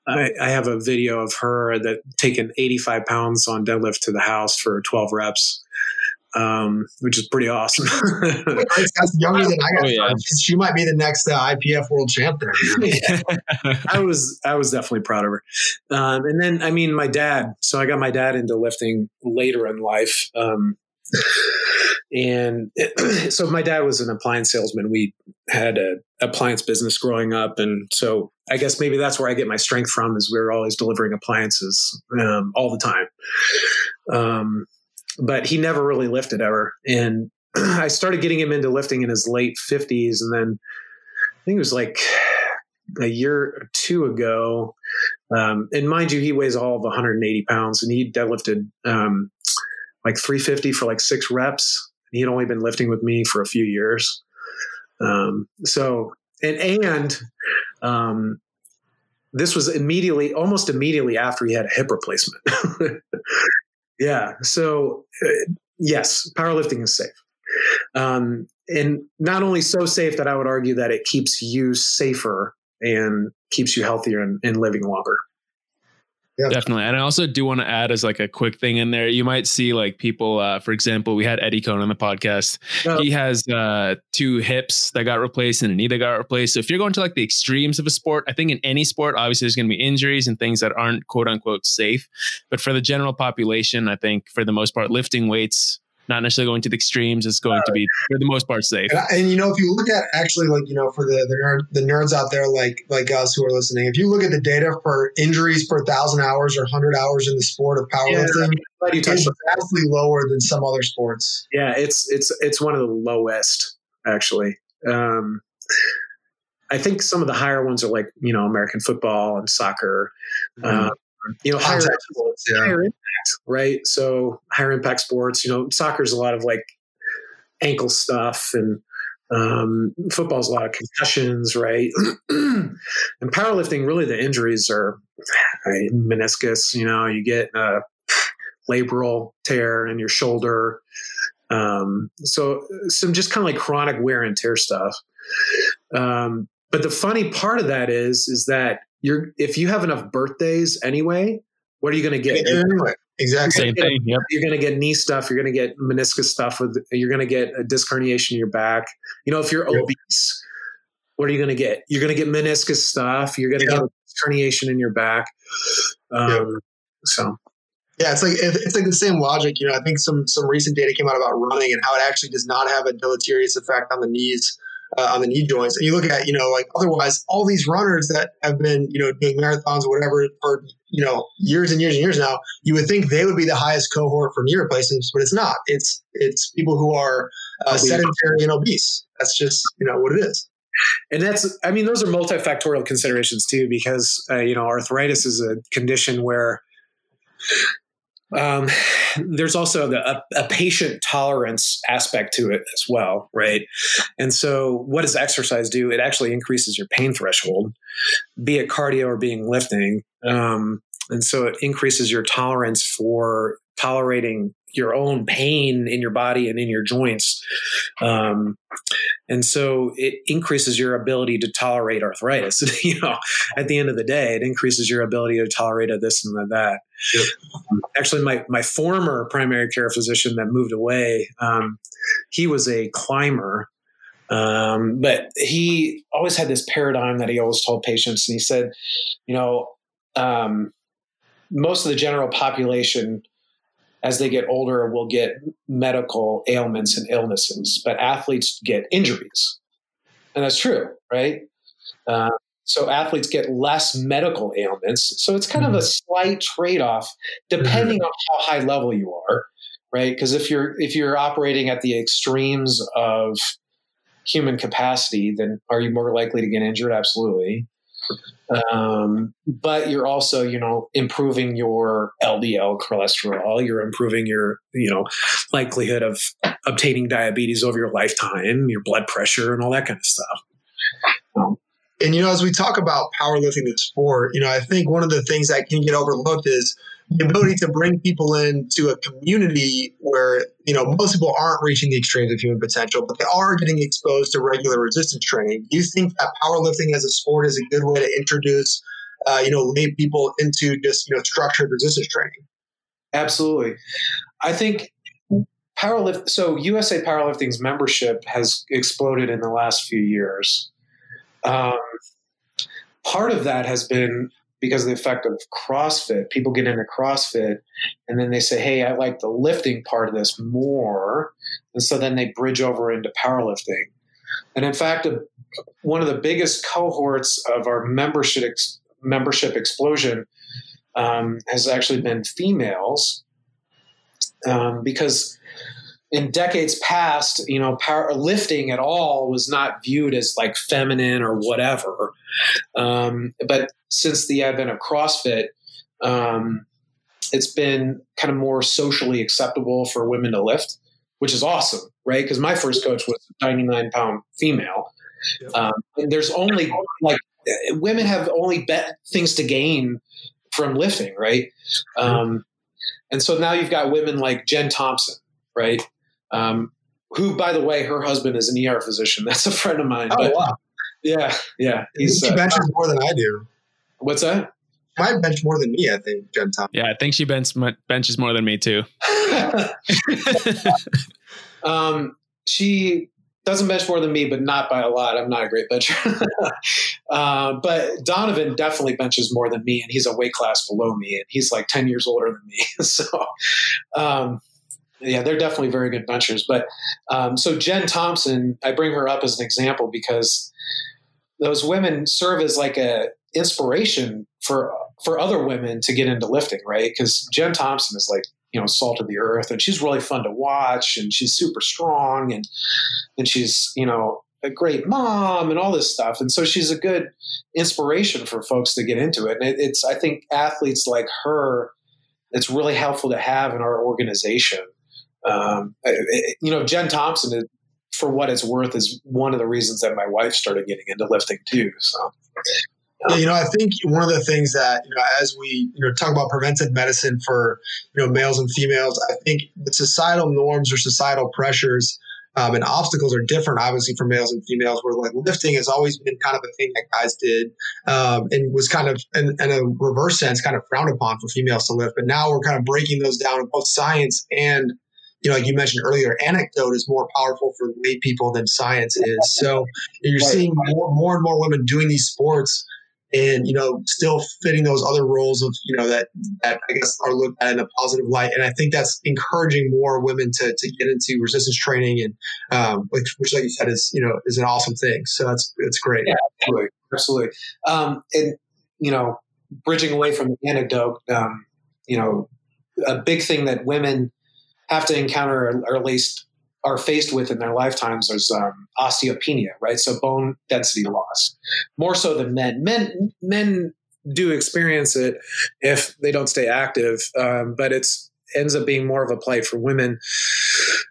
I, I have a video of her that taking 85 pounds on deadlift to the house for 12 reps, um, which is pretty awesome. [LAUGHS] That's younger than I got. Oh, yeah. She might be the next uh, IPF world champ there. [LAUGHS] [LAUGHS] I was I was definitely proud of her. Um, and then I mean my dad. So I got my dad into lifting later in life. Um, and [CLEARS THROAT] so my dad was an appliance salesman. We had a appliance business growing up, and so I guess maybe that's where I get my strength from. Is we were always delivering appliances um, all the time. Um, but he never really lifted ever, and [CLEARS THROAT] I started getting him into lifting in his late fifties, and then I think it was like a year or two ago. Um, and mind you, he weighs all of 180 pounds, and he deadlifted um, like 350 for like six reps. He had only been lifting with me for a few years. Um, so and and um, this was immediately, almost immediately after he had a hip replacement. [LAUGHS] yeah. So uh, yes, powerlifting is safe. Um, and not only so safe that I would argue that it keeps you safer and keeps you healthier and, and living longer. Definitely. And I also do want to add as like a quick thing in there. You might see like people, uh, for example, we had Eddie Coan on the podcast. Oh. He has uh, two hips that got replaced and a knee that got replaced. So if you're going to like the extremes of a sport, I think in any sport, obviously there's going to be injuries and things that aren't quote unquote safe. But for the general population, I think for the most part, lifting weights, not necessarily going to the extremes, is going to be for the most part safe. And, I- and you know, if you look at actually, like you know, for the the, nerd, the nerds out there, like like us who are listening, if you look at the data for injuries per thousand hours or hundred hours in the sport of powerlifting, Glad you touched it's vastly lower than some other sports. Yeah, it's it's it's one of the lowest actually. Um, I think some of the higher ones are like you know American football and soccer. Uh, you know, higher, Contact sports, yeah. higher impact, right? So higher impact sports. You know, soccer's a lot of like ankle stuff, and um, football's a lot of concussions, right? [CLEARS THROAT] and powerlifting, really, the injuries are right, meniscus. You know, you get a labral tear in your shoulder. Um, so some just kind of like chronic wear and tear stuff. Um, but the funny part of that is, is that you're if you have enough birthdays anyway, what are you going to get? Anyway, exactly. Same thing. Yep. You're going to get knee stuff. You're going to get meniscus stuff. With you're going to get a disc herniation in your back. You know, if you're Yep. obese, what are you going to get? You're going to get meniscus stuff. You're going to Yep. get a disc herniation in your back. Um, Yep. So Yeah, it's like it's like the same logic. You know, I think some some recent data came out about running and how it actually does not have a deleterious effect on the knees, uh, on the knee joints. And you look at you know like otherwise all these runners that have been you know doing marathons or whatever for you know years and years and years now, you would think they would be the highest cohort for knee replacements, but it's not. It's it's people who are uh, sedentary and obese. That's just you know what it is. and that's i mean those are multifactorial considerations too because uh, you know arthritis is a condition where um, there's also the, a, a patient tolerance aspect to it as well right? And so what does exercise do? It actually increases your pain threshold be it cardio or being lifting. Um, and so it increases your tolerance for tolerating your own pain in your body and in your joints um, and so it increases your ability to tolerate arthritis. [LAUGHS] you know, at the end of the day, it increases your ability to tolerate a this and a that. Yep. Um, Actually, my my former primary care physician that moved away, um, he was a climber. Um, but he always had this paradigm that he always told patients, and he said, you know, um, most of the general population, as they get older, will get medical ailments and illnesses, but athletes get injuries, and that's true, right? Uh, so athletes get less medical ailments. So it's kind mm-hmm. of a mm-hmm. slight trade-off depending mm-hmm. on how high level you are, right? Because if you're if you're operating at the extremes of human capacity, then are you more likely to get injured? Absolutely. Um, but you're also, you know, improving your LDL cholesterol. You're improving your, you know, likelihood of obtaining diabetes over your lifetime, your blood pressure, and all that kind of stuff. Um, and you know, as we talk about powerlifting the sport, you know, I think one of the things that can get overlooked is the ability to bring people into a community where you know most people aren't reaching the extremes of human potential, but they are getting exposed to regular resistance training. Do you think that powerlifting as a sport is a good way to introduce uh, you know lay people into just you know structured resistance training? Absolutely, I think powerlift. So USA Powerlifting's membership has exploded in the last few years. Um, part of that has been because of the effect of CrossFit. People get into CrossFit and then they say, Hey, I like the lifting part of this more. And so then they bridge over into powerlifting. And in fact, one of the biggest cohorts of our membership, ex- membership explosion um, has actually been females um, because in decades past, you know, power lifting at all was not viewed as like feminine or whatever. Um, but since the advent of CrossFit, um, it's been kind of more socially acceptable for women to lift, which is awesome, right? Because my first coach was a 99 pound female. Um, and there's only like women have only bet things to gain from lifting, right? Um, and so now you've got women like Jen Thompson, right? Um, who, by the way, her husband is an ER physician. [LAUGHS] That's a friend of mine. Oh, but, wow. Yeah, yeah. He's, she uh, benches more than I do. What's that? She might bench more than me, I think, Jen Thompson. Yeah, I think she bench, benches more than me, too. [LAUGHS] [LAUGHS] um, she doesn't bench more than me, but not by a lot. I'm not a great bencher. uh, but Donovan definitely benches more than me, and he's a weight class below me, and he's like 10 years older than me. so, um, yeah, they're definitely very good benchers. But um, so Jen Thompson, I bring her up as an example because those women serve as like a inspiration for for other women to get into lifting, right? Because Jen Thompson is like you know salt of the earth, and she's really fun to watch, and she's super strong, and and she's you know a great mom and all this stuff, and so she's a good inspiration for folks to get into it. And it, it's I think athletes like her, it's really helpful to have in our organization um, you know, Jen Thompson, is, for what it's worth, is one of the reasons that my wife started getting into lifting too. So. Yeah, you know, I think one of the things that you know, as we you know talk about preventive medicine for you know males and females, I think the societal norms or societal pressures um, and obstacles are different, obviously, for males and females. Where like lifting has always been kind of a thing that guys did, um, and was kind of in, in, a reverse sense kind of frowned upon for females to lift. But now we're kind of breaking those down in both science and you know, like you mentioned earlier, anecdote is more powerful for lay people than science is. So you're right. seeing more, more and more women doing these sports and, you know, still fitting those other roles of, you know, that, that I guess are looked at in a positive light. And I think that's encouraging more women to, to get into resistance training and, um, which, which, like you said, is, you know, is an awesome thing. So that's, it's great. Yeah, absolutely. Absolutely. Um, and, you know, bridging away from the anecdote, um, you know, a big thing that women, have to encounter, or at least are faced with in their lifetimes is um, osteopenia, right? So bone density loss, more so than men. Men men do experience it if they don't stay active, um, but it's ends up being more of a plight for women.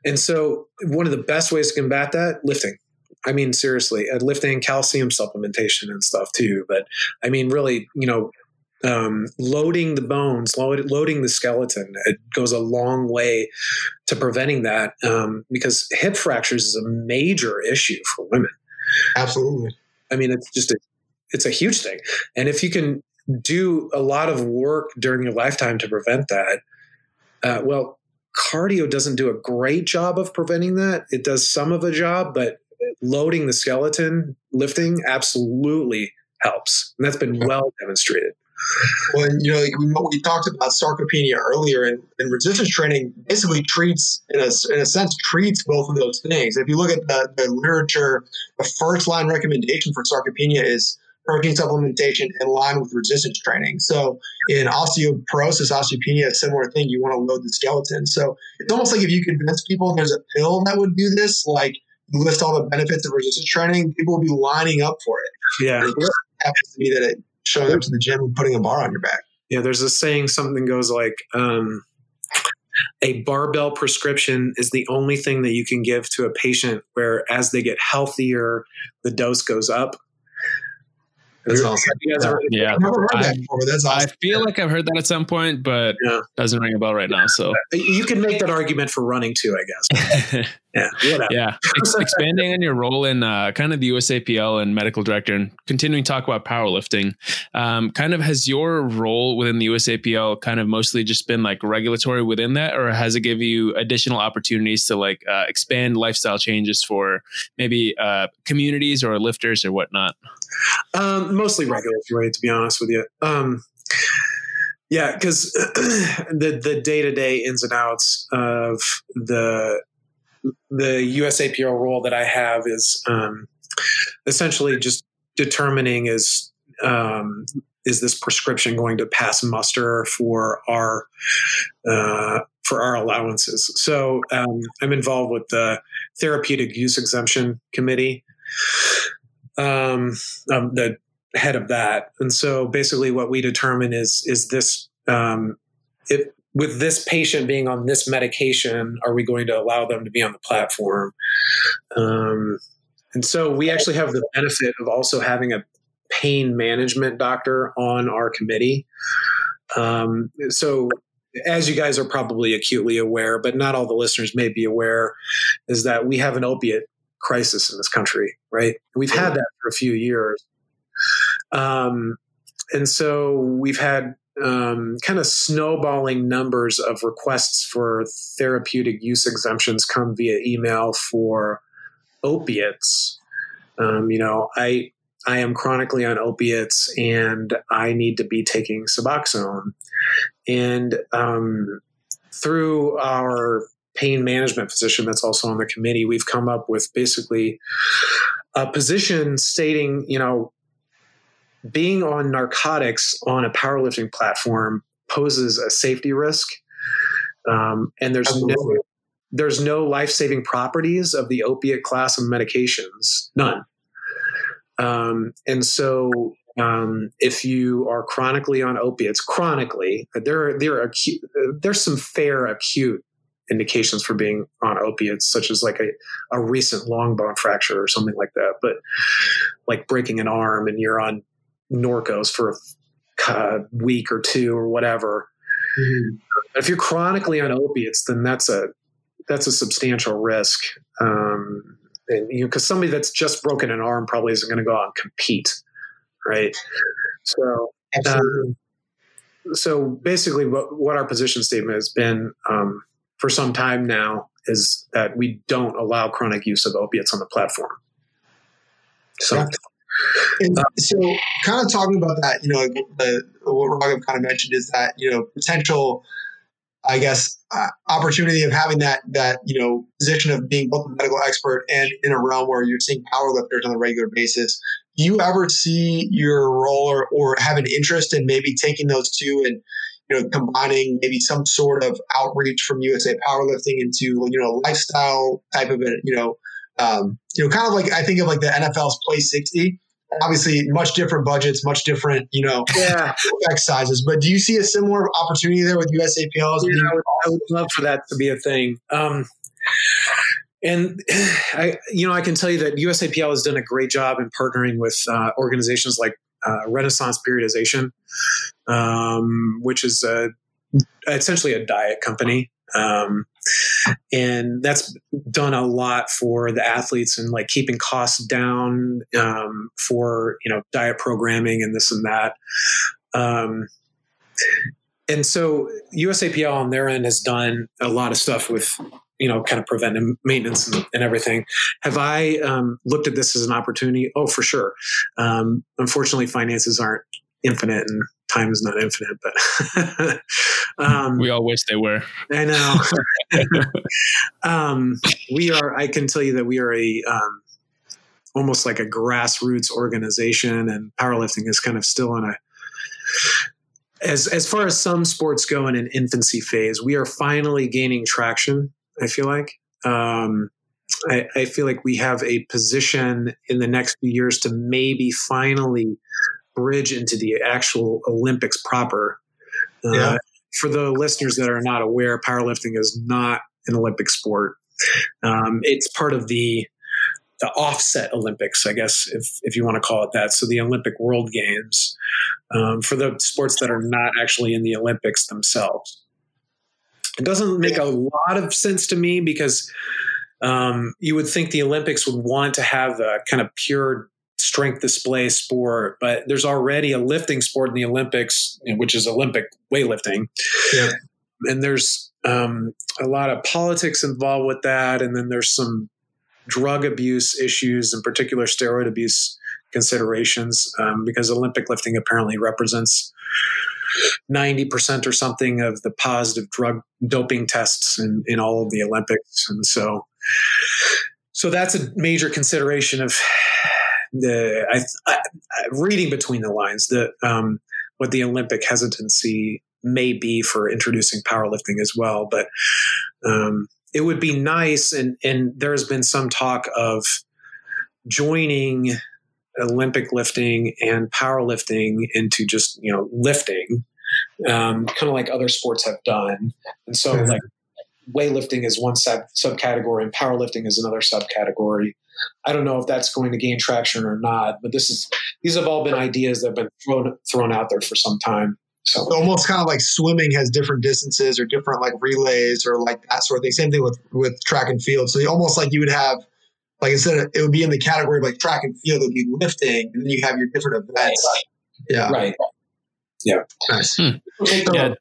And so, one of the best ways to combat that, lifting. I mean, seriously, lifting, calcium supplementation, and stuff too. But I mean, really, you know, um, loading the bones, load, loading the skeleton, it goes a long way to preventing that um, because hip fractures is a major issue for women. Absolutely. I mean, it's just a, it's a huge thing, and if you can do a lot of work during your lifetime to prevent that, uh, well, cardio doesn't do a great job of preventing that. It does some of a job, but loading the skeleton, lifting absolutely helps. And that's been well demonstrated. When you know we, we talked about sarcopenia earlier, and, and resistance training basically treats, in a, in a sense, treats both of those things. If you look at the, the literature, the first line recommendation for sarcopenia is protein supplementation in line with resistance training. So in osteoporosis, osteopenia, a similar thing. You want to load the skeleton. So it's almost like if you convince people there's a pill that would do this, like you list all the benefits of resistance training, people will be lining up for it. Yeah. It happens to be that it showing up to the gym and putting a bar on your back. Yeah, there's a saying something goes like um, a barbell prescription is the only thing that you can give to a patient where as they get healthier, the dose goes up. That's awesome. yeah, I've never heard that before. That's awesome. I feel like I've heard that at some point, but Yeah. doesn't ring a bell right now. So You can make that argument for running too, I guess. [LAUGHS] Yeah, yeah, Ex- expanding on your role in uh, kind of the USAPL and medical director, and continuing to talk about powerlifting. Um, kind of has your role within the USAPL kind of mostly just been like regulatory within that, or has it give you additional opportunities to like uh, expand lifestyle changes for maybe uh, communities or lifters or whatnot? Um, mostly regulatory, to be honest with you. Um, yeah, because [CLEARS THROAT] the the day to day ins and outs of the the USAPL role that I have is um, essentially just determining is um, is this prescription going to pass muster for our uh, for our allowances. So um, I'm involved with the therapeutic use exemption committee. Um, I'm the head of that, and so basically what we determine is is this um, if with this patient being on this medication, are we going to allow them to be on the platform? Um, and so we actually have the benefit of also having a pain management doctor on our committee. Um, so, as you guys are probably acutely aware, but not all the listeners may be aware, is that we have an opiate crisis in this country, right? We've had that for a few years. Um, and so we've had um, kind of snowballing numbers of requests for therapeutic use exemptions come via email for opiates. Um, you know, I I am chronically on opiates and I need to be taking Suboxone. And um, through our pain management physician that's also on the committee, we've come up with basically a position stating, you know, being on narcotics on a powerlifting platform poses a safety risk. Um, and there's no, there's no life saving properties of the opiate class of medications, none. Um, and so, um, if you are chronically on opiates, chronically, there there are acute, there's some fair acute indications for being on opiates, such as like a, a recent long bone fracture or something like that. But like breaking an arm and you're on Norcos for a week or two or whatever. If you're chronically on opiates, then that's a that's a substantial risk. Um, and you know, because somebody that's just broken an arm probably isn't going to go out and compete, right? So, Absolutely. so basically, what what our position statement has been um, for some time now is that we don't allow chronic use of opiates on the platform. So, Yeah. And so, kind of talking about that, you know, the, what Raghav kind of mentioned is that you know potential, I guess, uh, opportunity of having that that you know position of being both a medical expert and in a realm where you're seeing powerlifters on a regular basis. Do you ever see your role or, or have an interest in maybe taking those two and you know combining maybe some sort of outreach from USA Powerlifting into you know lifestyle type of a you know, um, you know, kind of like I think of like the NFL's Play 60. Obviously, much different budgets, much different, you know, yeah, [LAUGHS] effect sizes. But do you see a similar opportunity there with USAPL? as Yeah, I would, I would love for that to be a thing. Um, and [SIGHS] I, you know, I can tell you that USAPL has done a great job in partnering with uh, organizations like uh, Renaissance Periodization, um, which is a, essentially a diet company. Um, and that's done a lot for the athletes and like keeping costs down um, for you know diet programming and this and that. Um, and so USAPL on their end has done a lot of stuff with you know, kind of preventive maintenance and, and everything. Have I um, looked at this as an opportunity? Oh, for sure. Um, unfortunately, finances aren't infinite and time is not infinite, but [LAUGHS] um, we all wish they were. I know. [LAUGHS] um, we are. I can tell you that we are a um, almost like a grassroots organization, and powerlifting is kind of still in a as as far as some sports go in an infancy phase. We are finally gaining traction. I feel like. Um, I, I feel like we have a position in the next few years to maybe finally bridge into the actual Olympics proper. Uh, yeah. For the listeners that are not aware, powerlifting is not an Olympic sport. Um, it's part of the the offset Olympics, I guess, if if you want to call it that. So the Olympic World Games um, for the sports that are not actually in the Olympics themselves. It doesn't make a lot of sense to me because um, you would think the Olympics would want to have a kind of pure strength display sport, but there's already a lifting sport in the Olympics, which is Olympic weightlifting. Yeah. And there's um, a lot of politics involved with that. And then there's some drug abuse issues, in particular steroid abuse considerations, um, because Olympic lifting apparently represents 90% or something of the positive drug doping tests in, in all of the Olympics. And so, so that's a major consideration of the I, I, reading between the lines that um, what the Olympic hesitancy may be for introducing powerlifting as well. But um, it would be nice, and and there has been some talk of joining Olympic lifting and powerlifting into just you know lifting, um, kind of like other sports have done. And so mm-hmm. like weightlifting is one sub subcategory and powerlifting is another subcategory. I don't know if that's going to gain traction or not, but this is these have all been ideas that have been thrown thrown out there for some time. So almost kind of like swimming has different distances or different like relays or like that sort of thing. Same thing with with track and field. So almost like you would have like instead of it would be in the category of like track and field, it would be lifting, and then you have your different events. Right. Yeah. Right. Yeah. Nice. Hmm. Yeah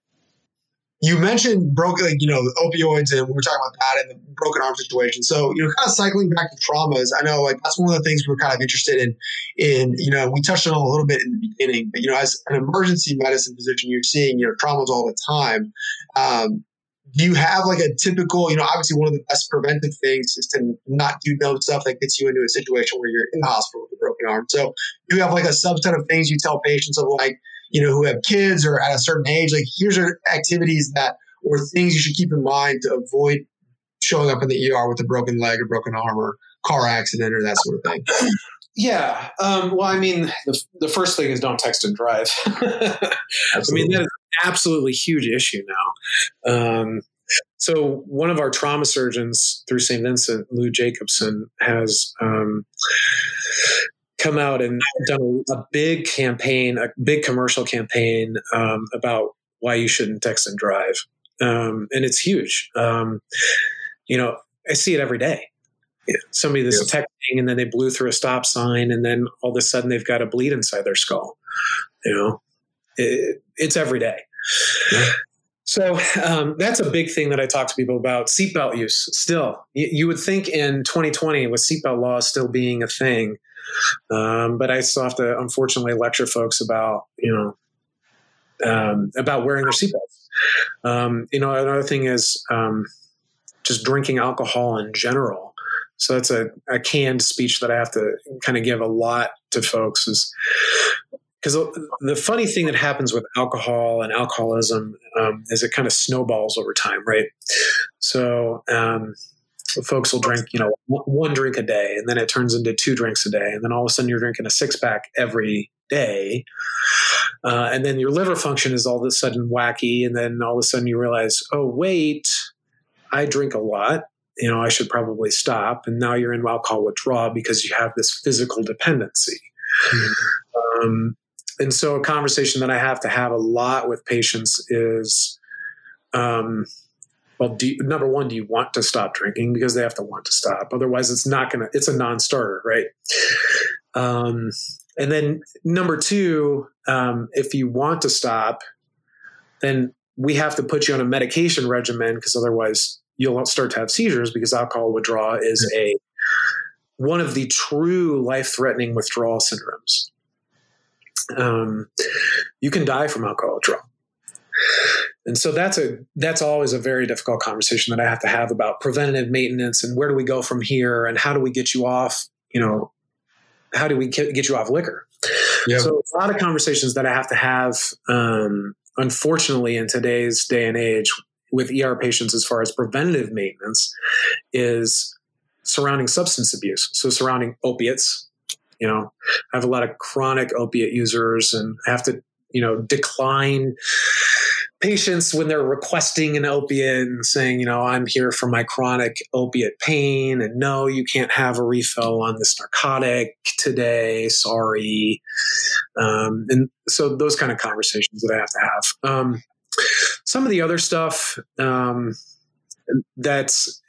you mentioned broken, like, you know, opioids, and we were talking about that and the broken arm situation. So, you know, kind of cycling back to traumas, I know like that's one of the things we're kind of interested in. In you know, we touched on a little bit in the beginning, but you know, as an emergency medicine physician, you're seeing you know traumas all the time. Um, do you have like a typical, you know, obviously one of the best preventive things is to not do dumb stuff that gets you into a situation where you're in the hospital with a broken arm. So, do you have like a subset of things you tell patients of like, you know, who have kids or at a certain age, like here's your activities that or things you should keep in mind to avoid showing up in the ER with a broken leg or broken arm or car accident or that sort of thing. [CLEARS THROAT] Yeah. Um, well, I mean, the, the first thing is don't text and drive. [LAUGHS] I mean, that is an absolutely huge issue now. Um, so one of our trauma surgeons through St. Vincent, Lou Jacobson, has um, come out and done a, big campaign, a big commercial campaign um, about why you shouldn't text and drive. Um, and it's huge. Um, you know, I see it every day. somebody that's yeah. texting and then they blew through a stop sign and then all of a sudden they've got a bleed inside their skull. You know, it, it's every day. Yeah. So um, that's a big thing that I talk to people about. Seatbelt use still. You, you, would think in 2020, with seatbelt laws still being a thing, um, but I still have to unfortunately lecture folks about you know um, about wearing their seatbelts. Um, you know, another thing is um, just drinking alcohol in general. So that's a, a canned speech that I have to kind of give a lot to folks is because the funny thing that happens with alcohol and alcoholism um, is it kind of snowballs over time, right? So um, folks will drink, you know, one drink a day, and then it turns into two drinks a day, and then all of a sudden you're drinking a six pack every day, uh, and then your liver function is all of a sudden wacky, and then all of a sudden you realize, oh wait, I drink a lot. You know, I should probably stop. And now you're in alcohol withdrawal because you have this physical dependency. Mm-hmm. Um, and so, a conversation that I have to have a lot with patients is, um, well, you, number one, do you want to stop drinking? Because they have to want to stop. Otherwise, it's not to, it's a non starter, right? Um, and then number two, um, if you want to stop, then we have to put you on a medication regimen because otherwise you'll start to have seizures because alcohol withdrawal is a one of the true life-threatening withdrawal syndromes. Um, you can die from alcohol withdrawal and so that's a that's always a very difficult conversation that I have to have about preventative maintenance and where do we go from here and how do we get you off you know how do we get you off liquor yep. so a lot of conversations that I have to have um, unfortunately in today's day and age with ER patients as far as preventative maintenance is surrounding substance abuse so surrounding opiates you know I have a lot of chronic opiate users and I have to you know decline patients when they're requesting an opiate and saying, you know, I'm here for my chronic opiate pain, and no, you can't have a refill on this narcotic today. Sorry. Um, and so those kind of conversations that I have to have. Um, some of the other stuff um, that's,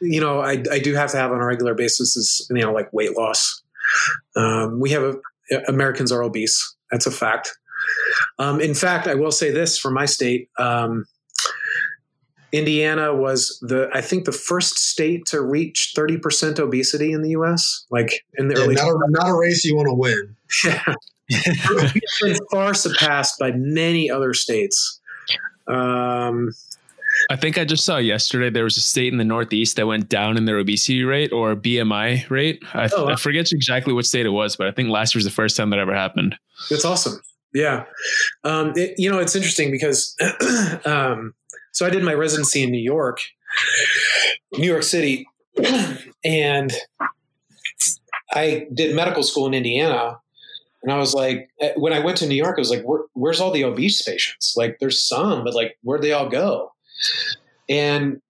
you know, I, I, do have to have on a regular basis is, you know, like weight loss. Um, we have a, Americans are obese. That's a fact. Um, in fact, I will say this for my state. Um, Indiana was the I think the first state to reach 30% obesity in the US like in the yeah, early not a, not a race you want to win. Yeah. been [LAUGHS] [LAUGHS] far surpassed by many other states. Um, I think I just saw yesterday there was a state in the Northeast that went down in their obesity rate or BMI rate. I, oh, wow. I forget exactly what state it was, but I think last year was the first time that ever happened. That's awesome. Yeah. Um, it, you know, it's interesting because, [CLEARS THROAT] um, so I did my residency in New York, New York City, [CLEARS THROAT] and I did medical school in Indiana. And I was like, eh, when I went to New York, I was like, Where, where's all the obese patients? Like, there's some, but like, where'd they all go? And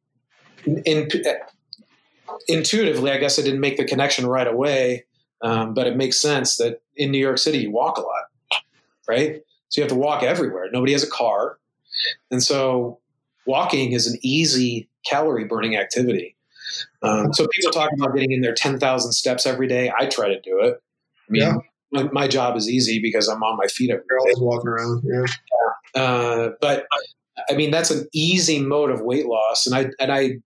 in, eh, intuitively, I guess I didn't make the connection right away. Um, but it makes sense that in New York City, you walk a lot right? So you have to walk everywhere. Nobody has a car. And so walking is an easy calorie burning activity. Um, so people talk about getting in there 10,000 steps every day. I try to do it. I mean, yeah. my, my, job is easy because I'm on my feet every You're always walking around. Yeah. Uh, but I mean, that's an easy mode of weight loss. And I, and I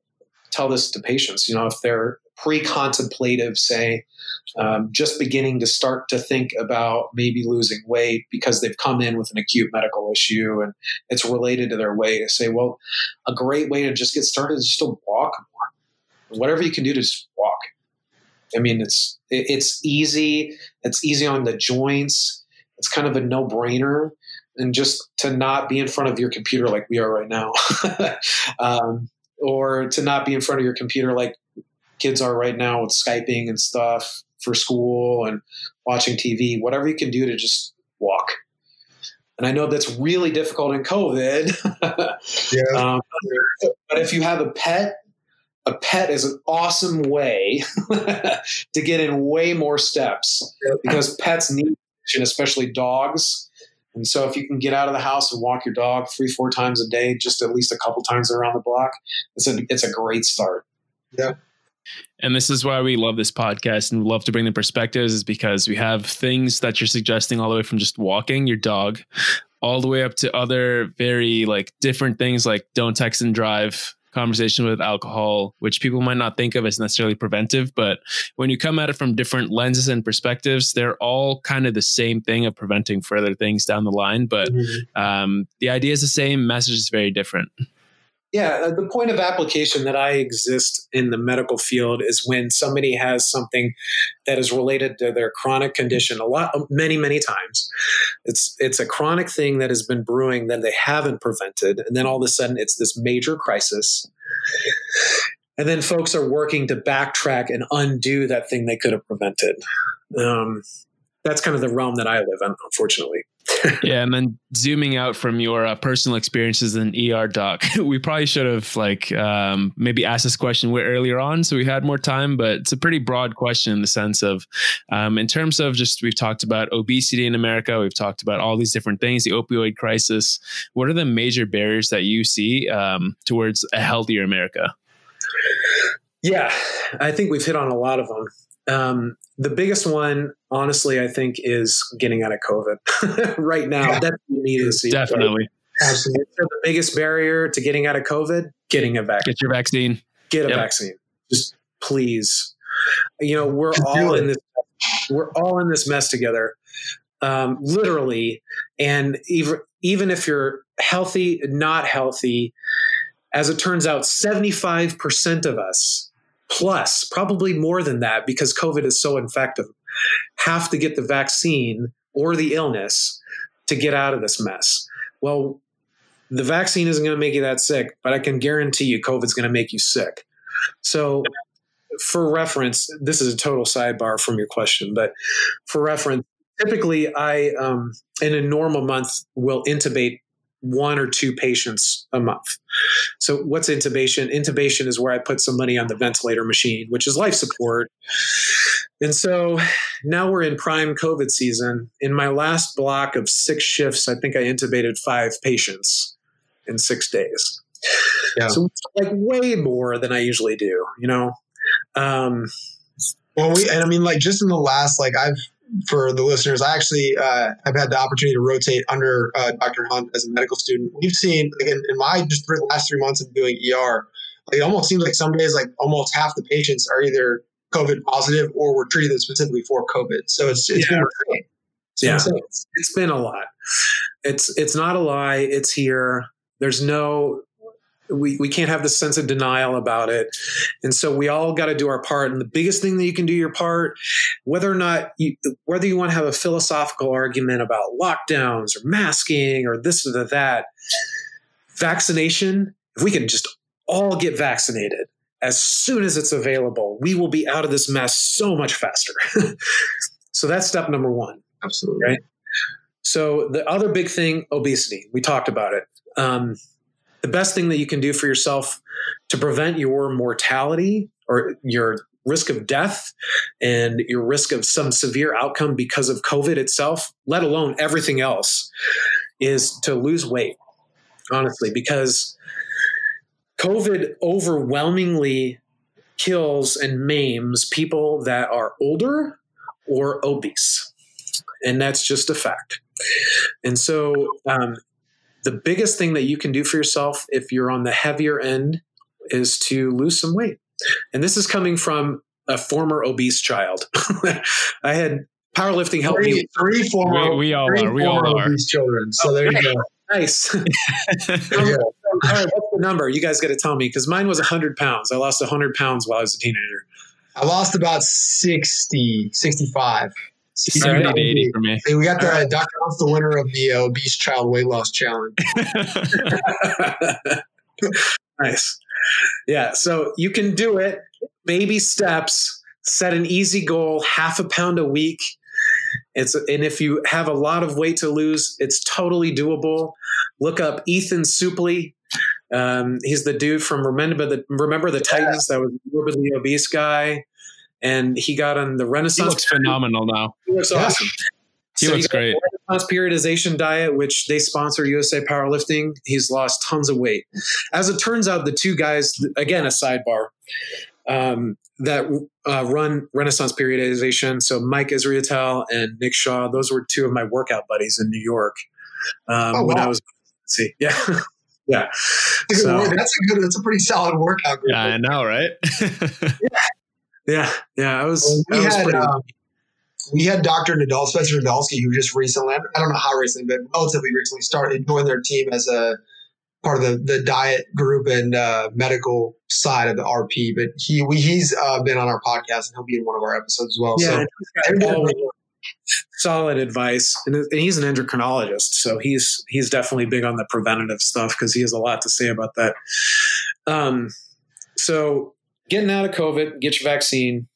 tell this to patients, you know, if they're pre-contemplative, say, um, just beginning to start to think about maybe losing weight because they've come in with an acute medical issue and it's related to their weight. Say, well, a great way to just get started is just to walk more. Whatever you can do to just walk. I mean, it's it's easy. It's easy on the joints. It's kind of a no brainer, and just to not be in front of your computer like we are right now, [LAUGHS] um, or to not be in front of your computer like kids are right now with Skyping and stuff for school and watching TV, whatever you can do to just walk. And I know that's really difficult in COVID. [LAUGHS] yeah. Um, but if you have a pet, a pet is an awesome way [LAUGHS] to get in way more steps because pets need attention, especially dogs. And so if you can get out of the house and walk your dog three, four times a day, just at least a couple times around the block, it's a, it's a great start. Yeah. And this is why we love this podcast and love to bring the perspectives is because we have things that you're suggesting all the way from just walking your dog all the way up to other very like different things like don't text and drive conversation with alcohol, which people might not think of as necessarily preventive, but when you come at it from different lenses and perspectives, they're all kind of the same thing of preventing further things down the line. But mm-hmm. um, the idea is the same, message is very different. Yeah, uh, the point of application that I exist in the medical field is when somebody has something that is related to their chronic condition. A lot, many, many times, it's it's a chronic thing that has been brewing that they haven't prevented, and then all of a sudden it's this major crisis. And then folks are working to backtrack and undo that thing they could have prevented. Um, that's kind of the realm that I live in, unfortunately. [LAUGHS] yeah, and then zooming out from your uh, personal experiences in ER doc, [LAUGHS] we probably should have like um, maybe asked this question way earlier on, so we had more time. But it's a pretty broad question in the sense of, um, in terms of just we've talked about obesity in America, we've talked about all these different things, the opioid crisis. What are the major barriers that you see um, towards a healthier America? Yeah, I think we've hit on a lot of them. Um, the biggest one, honestly, I think is getting out of COVID [LAUGHS] right now. Yeah. That's immediacy. Definitely. Absolutely. So the biggest barrier to getting out of COVID, getting a vaccine. Get your vaccine. Get a Yep. vaccine. Just please. You know, we're Just all in this we're all in this mess together. Um, literally. And even even if you're healthy, not healthy, as it turns out, 75% of us plus, probably more than that, because COVID is so infective, have to get the vaccine or the illness to get out of this mess. Well, the vaccine isn't going to make you that sick, but I can guarantee you COVID's going to make you sick. So, for reference, this is a total sidebar from your question, but for reference, typically I, um, in a normal month, will intubate one or two patients a month. So, what's intubation? Intubation is where I put somebody on the ventilator machine, which is life support. And so now we're in prime COVID season. In my last block of six shifts, I think I intubated five patients in six days. Yeah. So like way more than I usually do, you know? Um, Well, we and I mean, like just in the last, like I've for the listeners, I actually uh, have had the opportunity to rotate under uh, Dr. Hunt as a medical student. We've seen like in, in my just three, last three months of doing ER, like, it almost seems like some days, like almost half the patients are either COVID positive or we're treating them specifically for COVID. So it's it's Yeah. been insane. It's been Yeah. insane. it's been a lot. It's it's not a lie. It's here. There's no we, we can't have the sense of denial about it. And so we all got to do our part. And the biggest thing that you can do your part, whether or not you whether you want to have a philosophical argument about lockdowns or masking or this or that, vaccination, if we can just all get vaccinated as soon as it's available, we will be out of this mess so much faster. [LAUGHS] so that's step number one. Absolutely. Right. So the other big thing, obesity. We talked about it. Um, the best thing that you can do for yourself to prevent your mortality or your risk of death and your risk of some severe outcome because of COVID itself, let alone everything else, is to lose weight. Honestly, because COVID overwhelmingly kills and maims people that are older or obese. And that's just a fact. And so, um, the biggest thing that you can do for yourself if you're on the heavier end is to lose some weight. And this is coming from a former obese child. [LAUGHS] I had powerlifting help me. Three, three former, We- we all three are. We all are. obese children. So there you go. Nice. [LAUGHS] [LAUGHS] Um, all There you go. right, what's the number? You guys got to tell me because mine was 100 pounds. I lost 100 pounds while I was a teenager. I lost about 60, 65. 70 to 80 for me. Hey, we got the Dr. Off the winner of the uh, obese child weight loss challenge. [LAUGHS] [LAUGHS] nice. Yeah. So you can do it. Baby steps. Set an easy goal. Half a pound a week. It's and if you have a lot of weight to lose, it's totally doable. Look up Ethan Suplee. Um, he's the dude from Remember the Remember the Titans that was the morbidly obese guy, and he got on the Renaissance. He Renaissance. looks phenomenal now. He looks Yeah. awesome. He So looks you got great. Renaissance periodization diet, which they sponsor USA Powerlifting. He's lost tons of weight. As it turns out, the two guys, again, a sidebar, um, that uh, run Renaissance periodization. So Mike Israetel and Nick Shaw, those were two of my workout buddies in New York um, Oh, when I was. let's see, yeah, [LAUGHS] yeah. That's a, So- good, that's a good. That's a pretty solid workout. group. Yeah, I know, right? [LAUGHS] Yeah, yeah, I was. I we was had pretty. um, we had Dr. Nadal Spencer Nadolski, who just recently, I don't know how recently, but relatively recently started joined their team as a part of the, the diet group and uh, medical side of the RP. But he we, he's uh, been on our podcast and he'll be in one of our episodes as well. yeah, so and he's got all solid advice, and, and he's an endocrinologist, so he's he's definitely big on the preventative stuff because he has a lot to say about that. Um, so getting out of COVID, get your vaccine,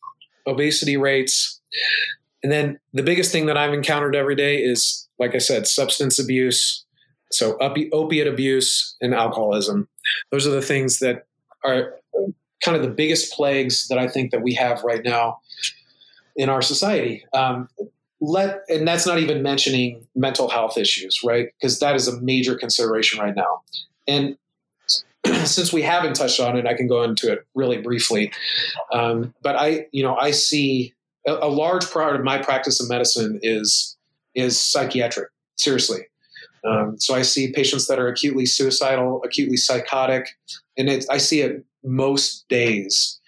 obesity rates, and then the biggest thing that I've encountered every day is, like I said, substance abuse. So opi- opiate abuse and alcoholism. Those are the things that are kind of the biggest plagues that I think that we have right now in our society. Um, let and that's not even mentioning mental health issues, right? Because that is a major consideration right now. And [CLEARS THROAT] since we haven't touched on it, I can go into it really briefly. Um, but I, you know, I see a, a large part of my practice of medicine is is psychiatric. Seriously, Um, so I see patients that are acutely suicidal, acutely psychotic, and it, I see it most days.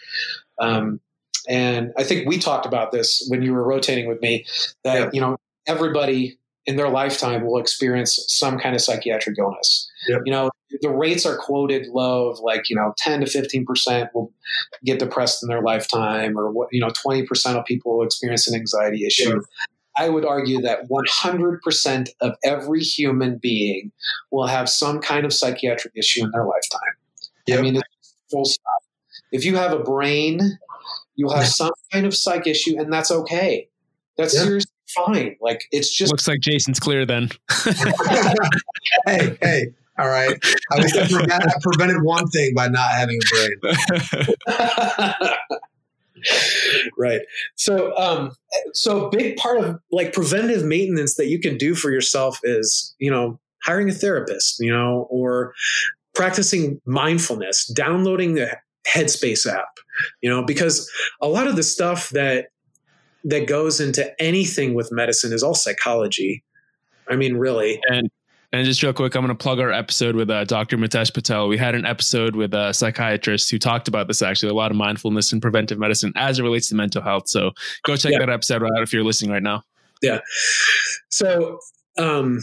Um, and I think we talked about this when you were rotating with me that, yeah. you know, everybody in their lifetime will experience some kind of psychiatric illness. Yep. You know, the rates are quoted low of like, you know, 10 to 15% will get depressed in their lifetime or what, you know, 20% of people will experience an anxiety issue. Yep. I would argue that 100% of every human being will have some kind of psychiatric issue in their lifetime. Yep. I mean, it's full stop. If you have a brain, you'll have some kind of psych issue, and that's okay. That's seriously fine. Like it's just looks like Jason's clear then. [LAUGHS] hey, hey, all right. I was I prevented one thing by not having a brain. [LAUGHS] right. So, um, so a big part of like preventive maintenance that you can do for yourself is, you know, hiring a therapist, you know, or practicing mindfulness, downloading the Headspace app, you know, because a lot of the stuff that that goes into anything with medicine is all psychology. I mean, really. And and just real quick, I'm going to plug our episode with uh, Dr. Mitesh Patel. We had an episode with a psychiatrist who talked about this actually, a lot of mindfulness and preventive medicine as it relates to mental health. So go check yeah. that episode out if you're listening right now. Yeah. So, um,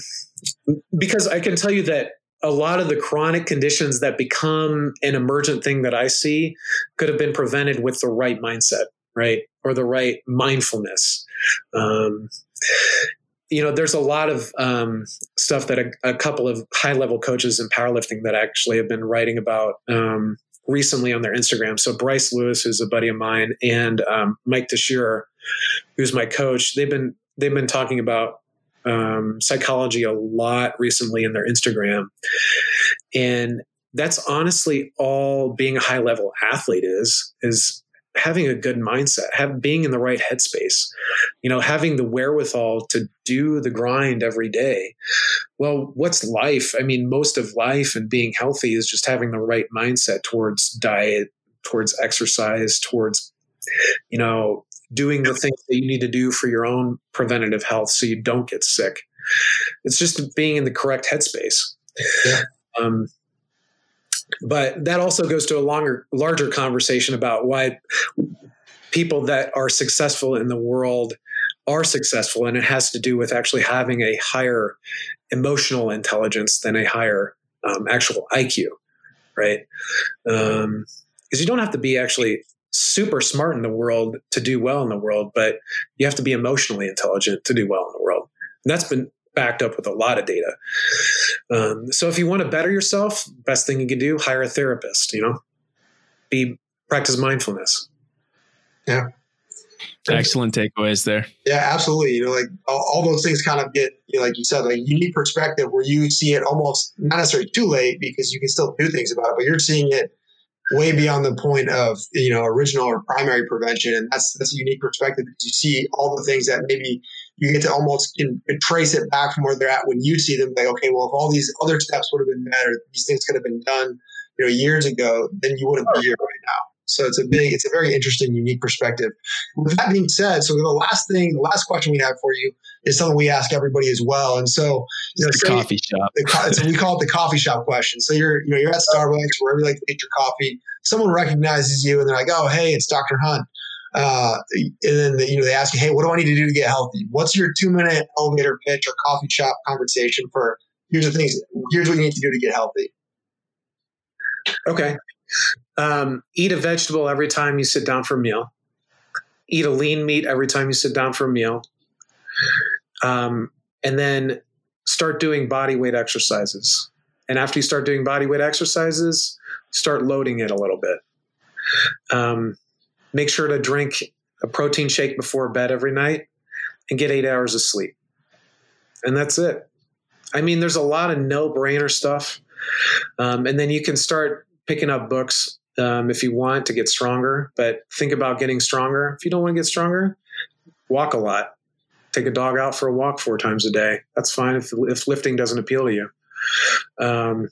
because I can tell you that a lot of the chronic conditions that become an emergent thing that I see could have been prevented with the right mindset, right? Or the right mindfulness. Um, you know, there's a lot of um, stuff that a, a, couple of high level coaches in powerlifting that actually have been writing about um, recently on their Instagram. So Bryce Lewis, who's a buddy of mine, and um, Mike Teixeira, who's my coach, they've been they've been talking about um, psychology a lot recently in their Instagram, and that's honestly all being a high level athlete is is having a good mindset, have being in the right headspace, you know, having the wherewithal to do the grind every day. Well, what's life? I mean, most of life and being healthy is just having the right mindset towards diet, towards exercise, towards, you know, doing the things that you need to do for your own preventative health so you don't get sick. It's just being in the correct headspace. Yeah. Um, but that also goes to a longer, larger conversation about why people that are successful in the world are successful, and it has to do with actually having a higher emotional intelligence than a higher um, actual IQ, right? Because um, you don't have to be actually super smart in the world to do well in the world, but you have to be emotionally intelligent to do well in the world. And that's been backed up with a lot of data. Um, so if you want to better yourself, best thing you can do, hire a therapist, you know, be practice mindfulness. Yeah. Excellent takeaways there. Yeah, absolutely. You know, like all, all those things kind of get, you know, like you said, like unique perspective where you see it almost not necessarily too late because you can still do things about it, but you're seeing it way beyond the point of you know original or primary prevention and that's that's a unique perspective because you see all the things that maybe you get to almost trace it back from where they're at when you see them like okay well if all these other steps would have been better, these things could have been done you know years ago then you wouldn't be here right now. So it's a big it's a very interesting unique perspective. With that being said so the last thing the last question we have for you is something we ask everybody as well. And so you know the coffee shop. the, so we call it the coffee shop question. So you're you know you're at starbucks wherever you like to get your coffee someone recognizes you and they're like oh hey it's dr hunt uh, and then you know they ask you, "Hey, what do I need to do to get healthy? What's your two minute elevator pitch or coffee shop conversation for here's the things, here's what you need to do to get healthy." Okay, um, eat a vegetable every time you sit down for a meal. Eat a lean meat every time you sit down for a meal, um, and then start doing body weight exercises. And after you start doing body weight exercises, start loading it a little bit. Um, make sure to drink a protein shake before bed every night and get eight hours of sleep. And that's it. I mean, there's a lot of no brainer stuff. Um, and then you can start picking up books um, if you want to get stronger, but think about getting stronger. If you don't want to get stronger, walk a lot. Take a dog out for a walk four times a day. That's fine if, if lifting doesn't appeal to you. Um,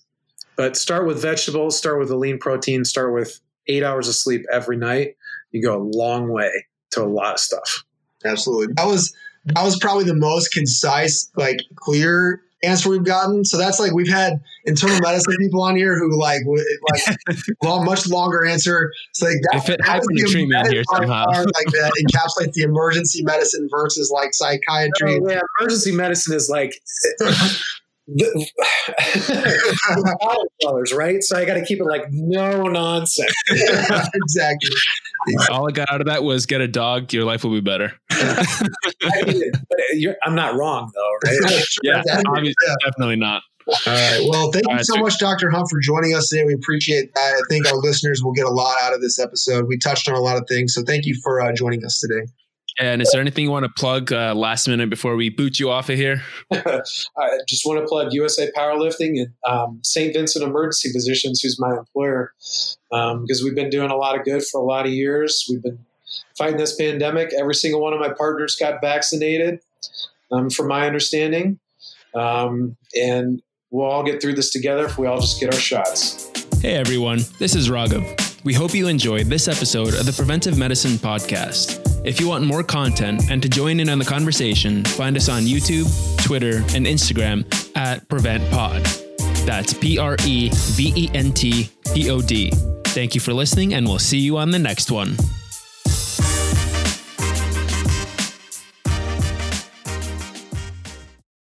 but start with vegetables, start with a lean protein, start with eight hours of sleep every night, you go a long way to a lot of stuff. Absolutely. That was that was probably the most concise, like clear answer we've gotten. So that's like we've had internal medicine people on here who like like [LAUGHS] long, much longer answer. So like that, if it happened to treatment here somehow, like that encapsulates the emergency medicine versus like psychiatry. Oh, yeah, emergency medicine is like. [LAUGHS] colors, [LAUGHS] right? So I got to keep it like no nonsense. exactly. All I got out of that was get a dog. Your life will be better. [LAUGHS] I mean, I'm not wrong though, right? [LAUGHS] yeah, obviously, yeah. definitely not. All right. Well, thank you so much, Dr. Hunt, for joining us today. We appreciate that. I think our listeners will get a lot out of this episode. We touched on a lot of things. So thank you for uh, joining us today. And is there anything you want to plug uh, last minute before we boot you off of here? [LAUGHS] I just want to plug USA Powerlifting and um, St. Vincent Emergency Physicians, who's my employer, um, because we've been doing a lot of good for a lot of years. We've been fighting this pandemic. Every single one of my partners got vaccinated, um, from my understanding. Um, and we'll all get through this together if we all just get our shots. Hey everyone, this is Raghav. We hope you enjoyed this episode of the Preventive Medicine Podcast. If you want more content and to join in on the conversation, find us on YouTube, Twitter, and Instagram at PreventPod. That's P R E V E N T P O D. Thank you for listening, and we'll see you on the next one.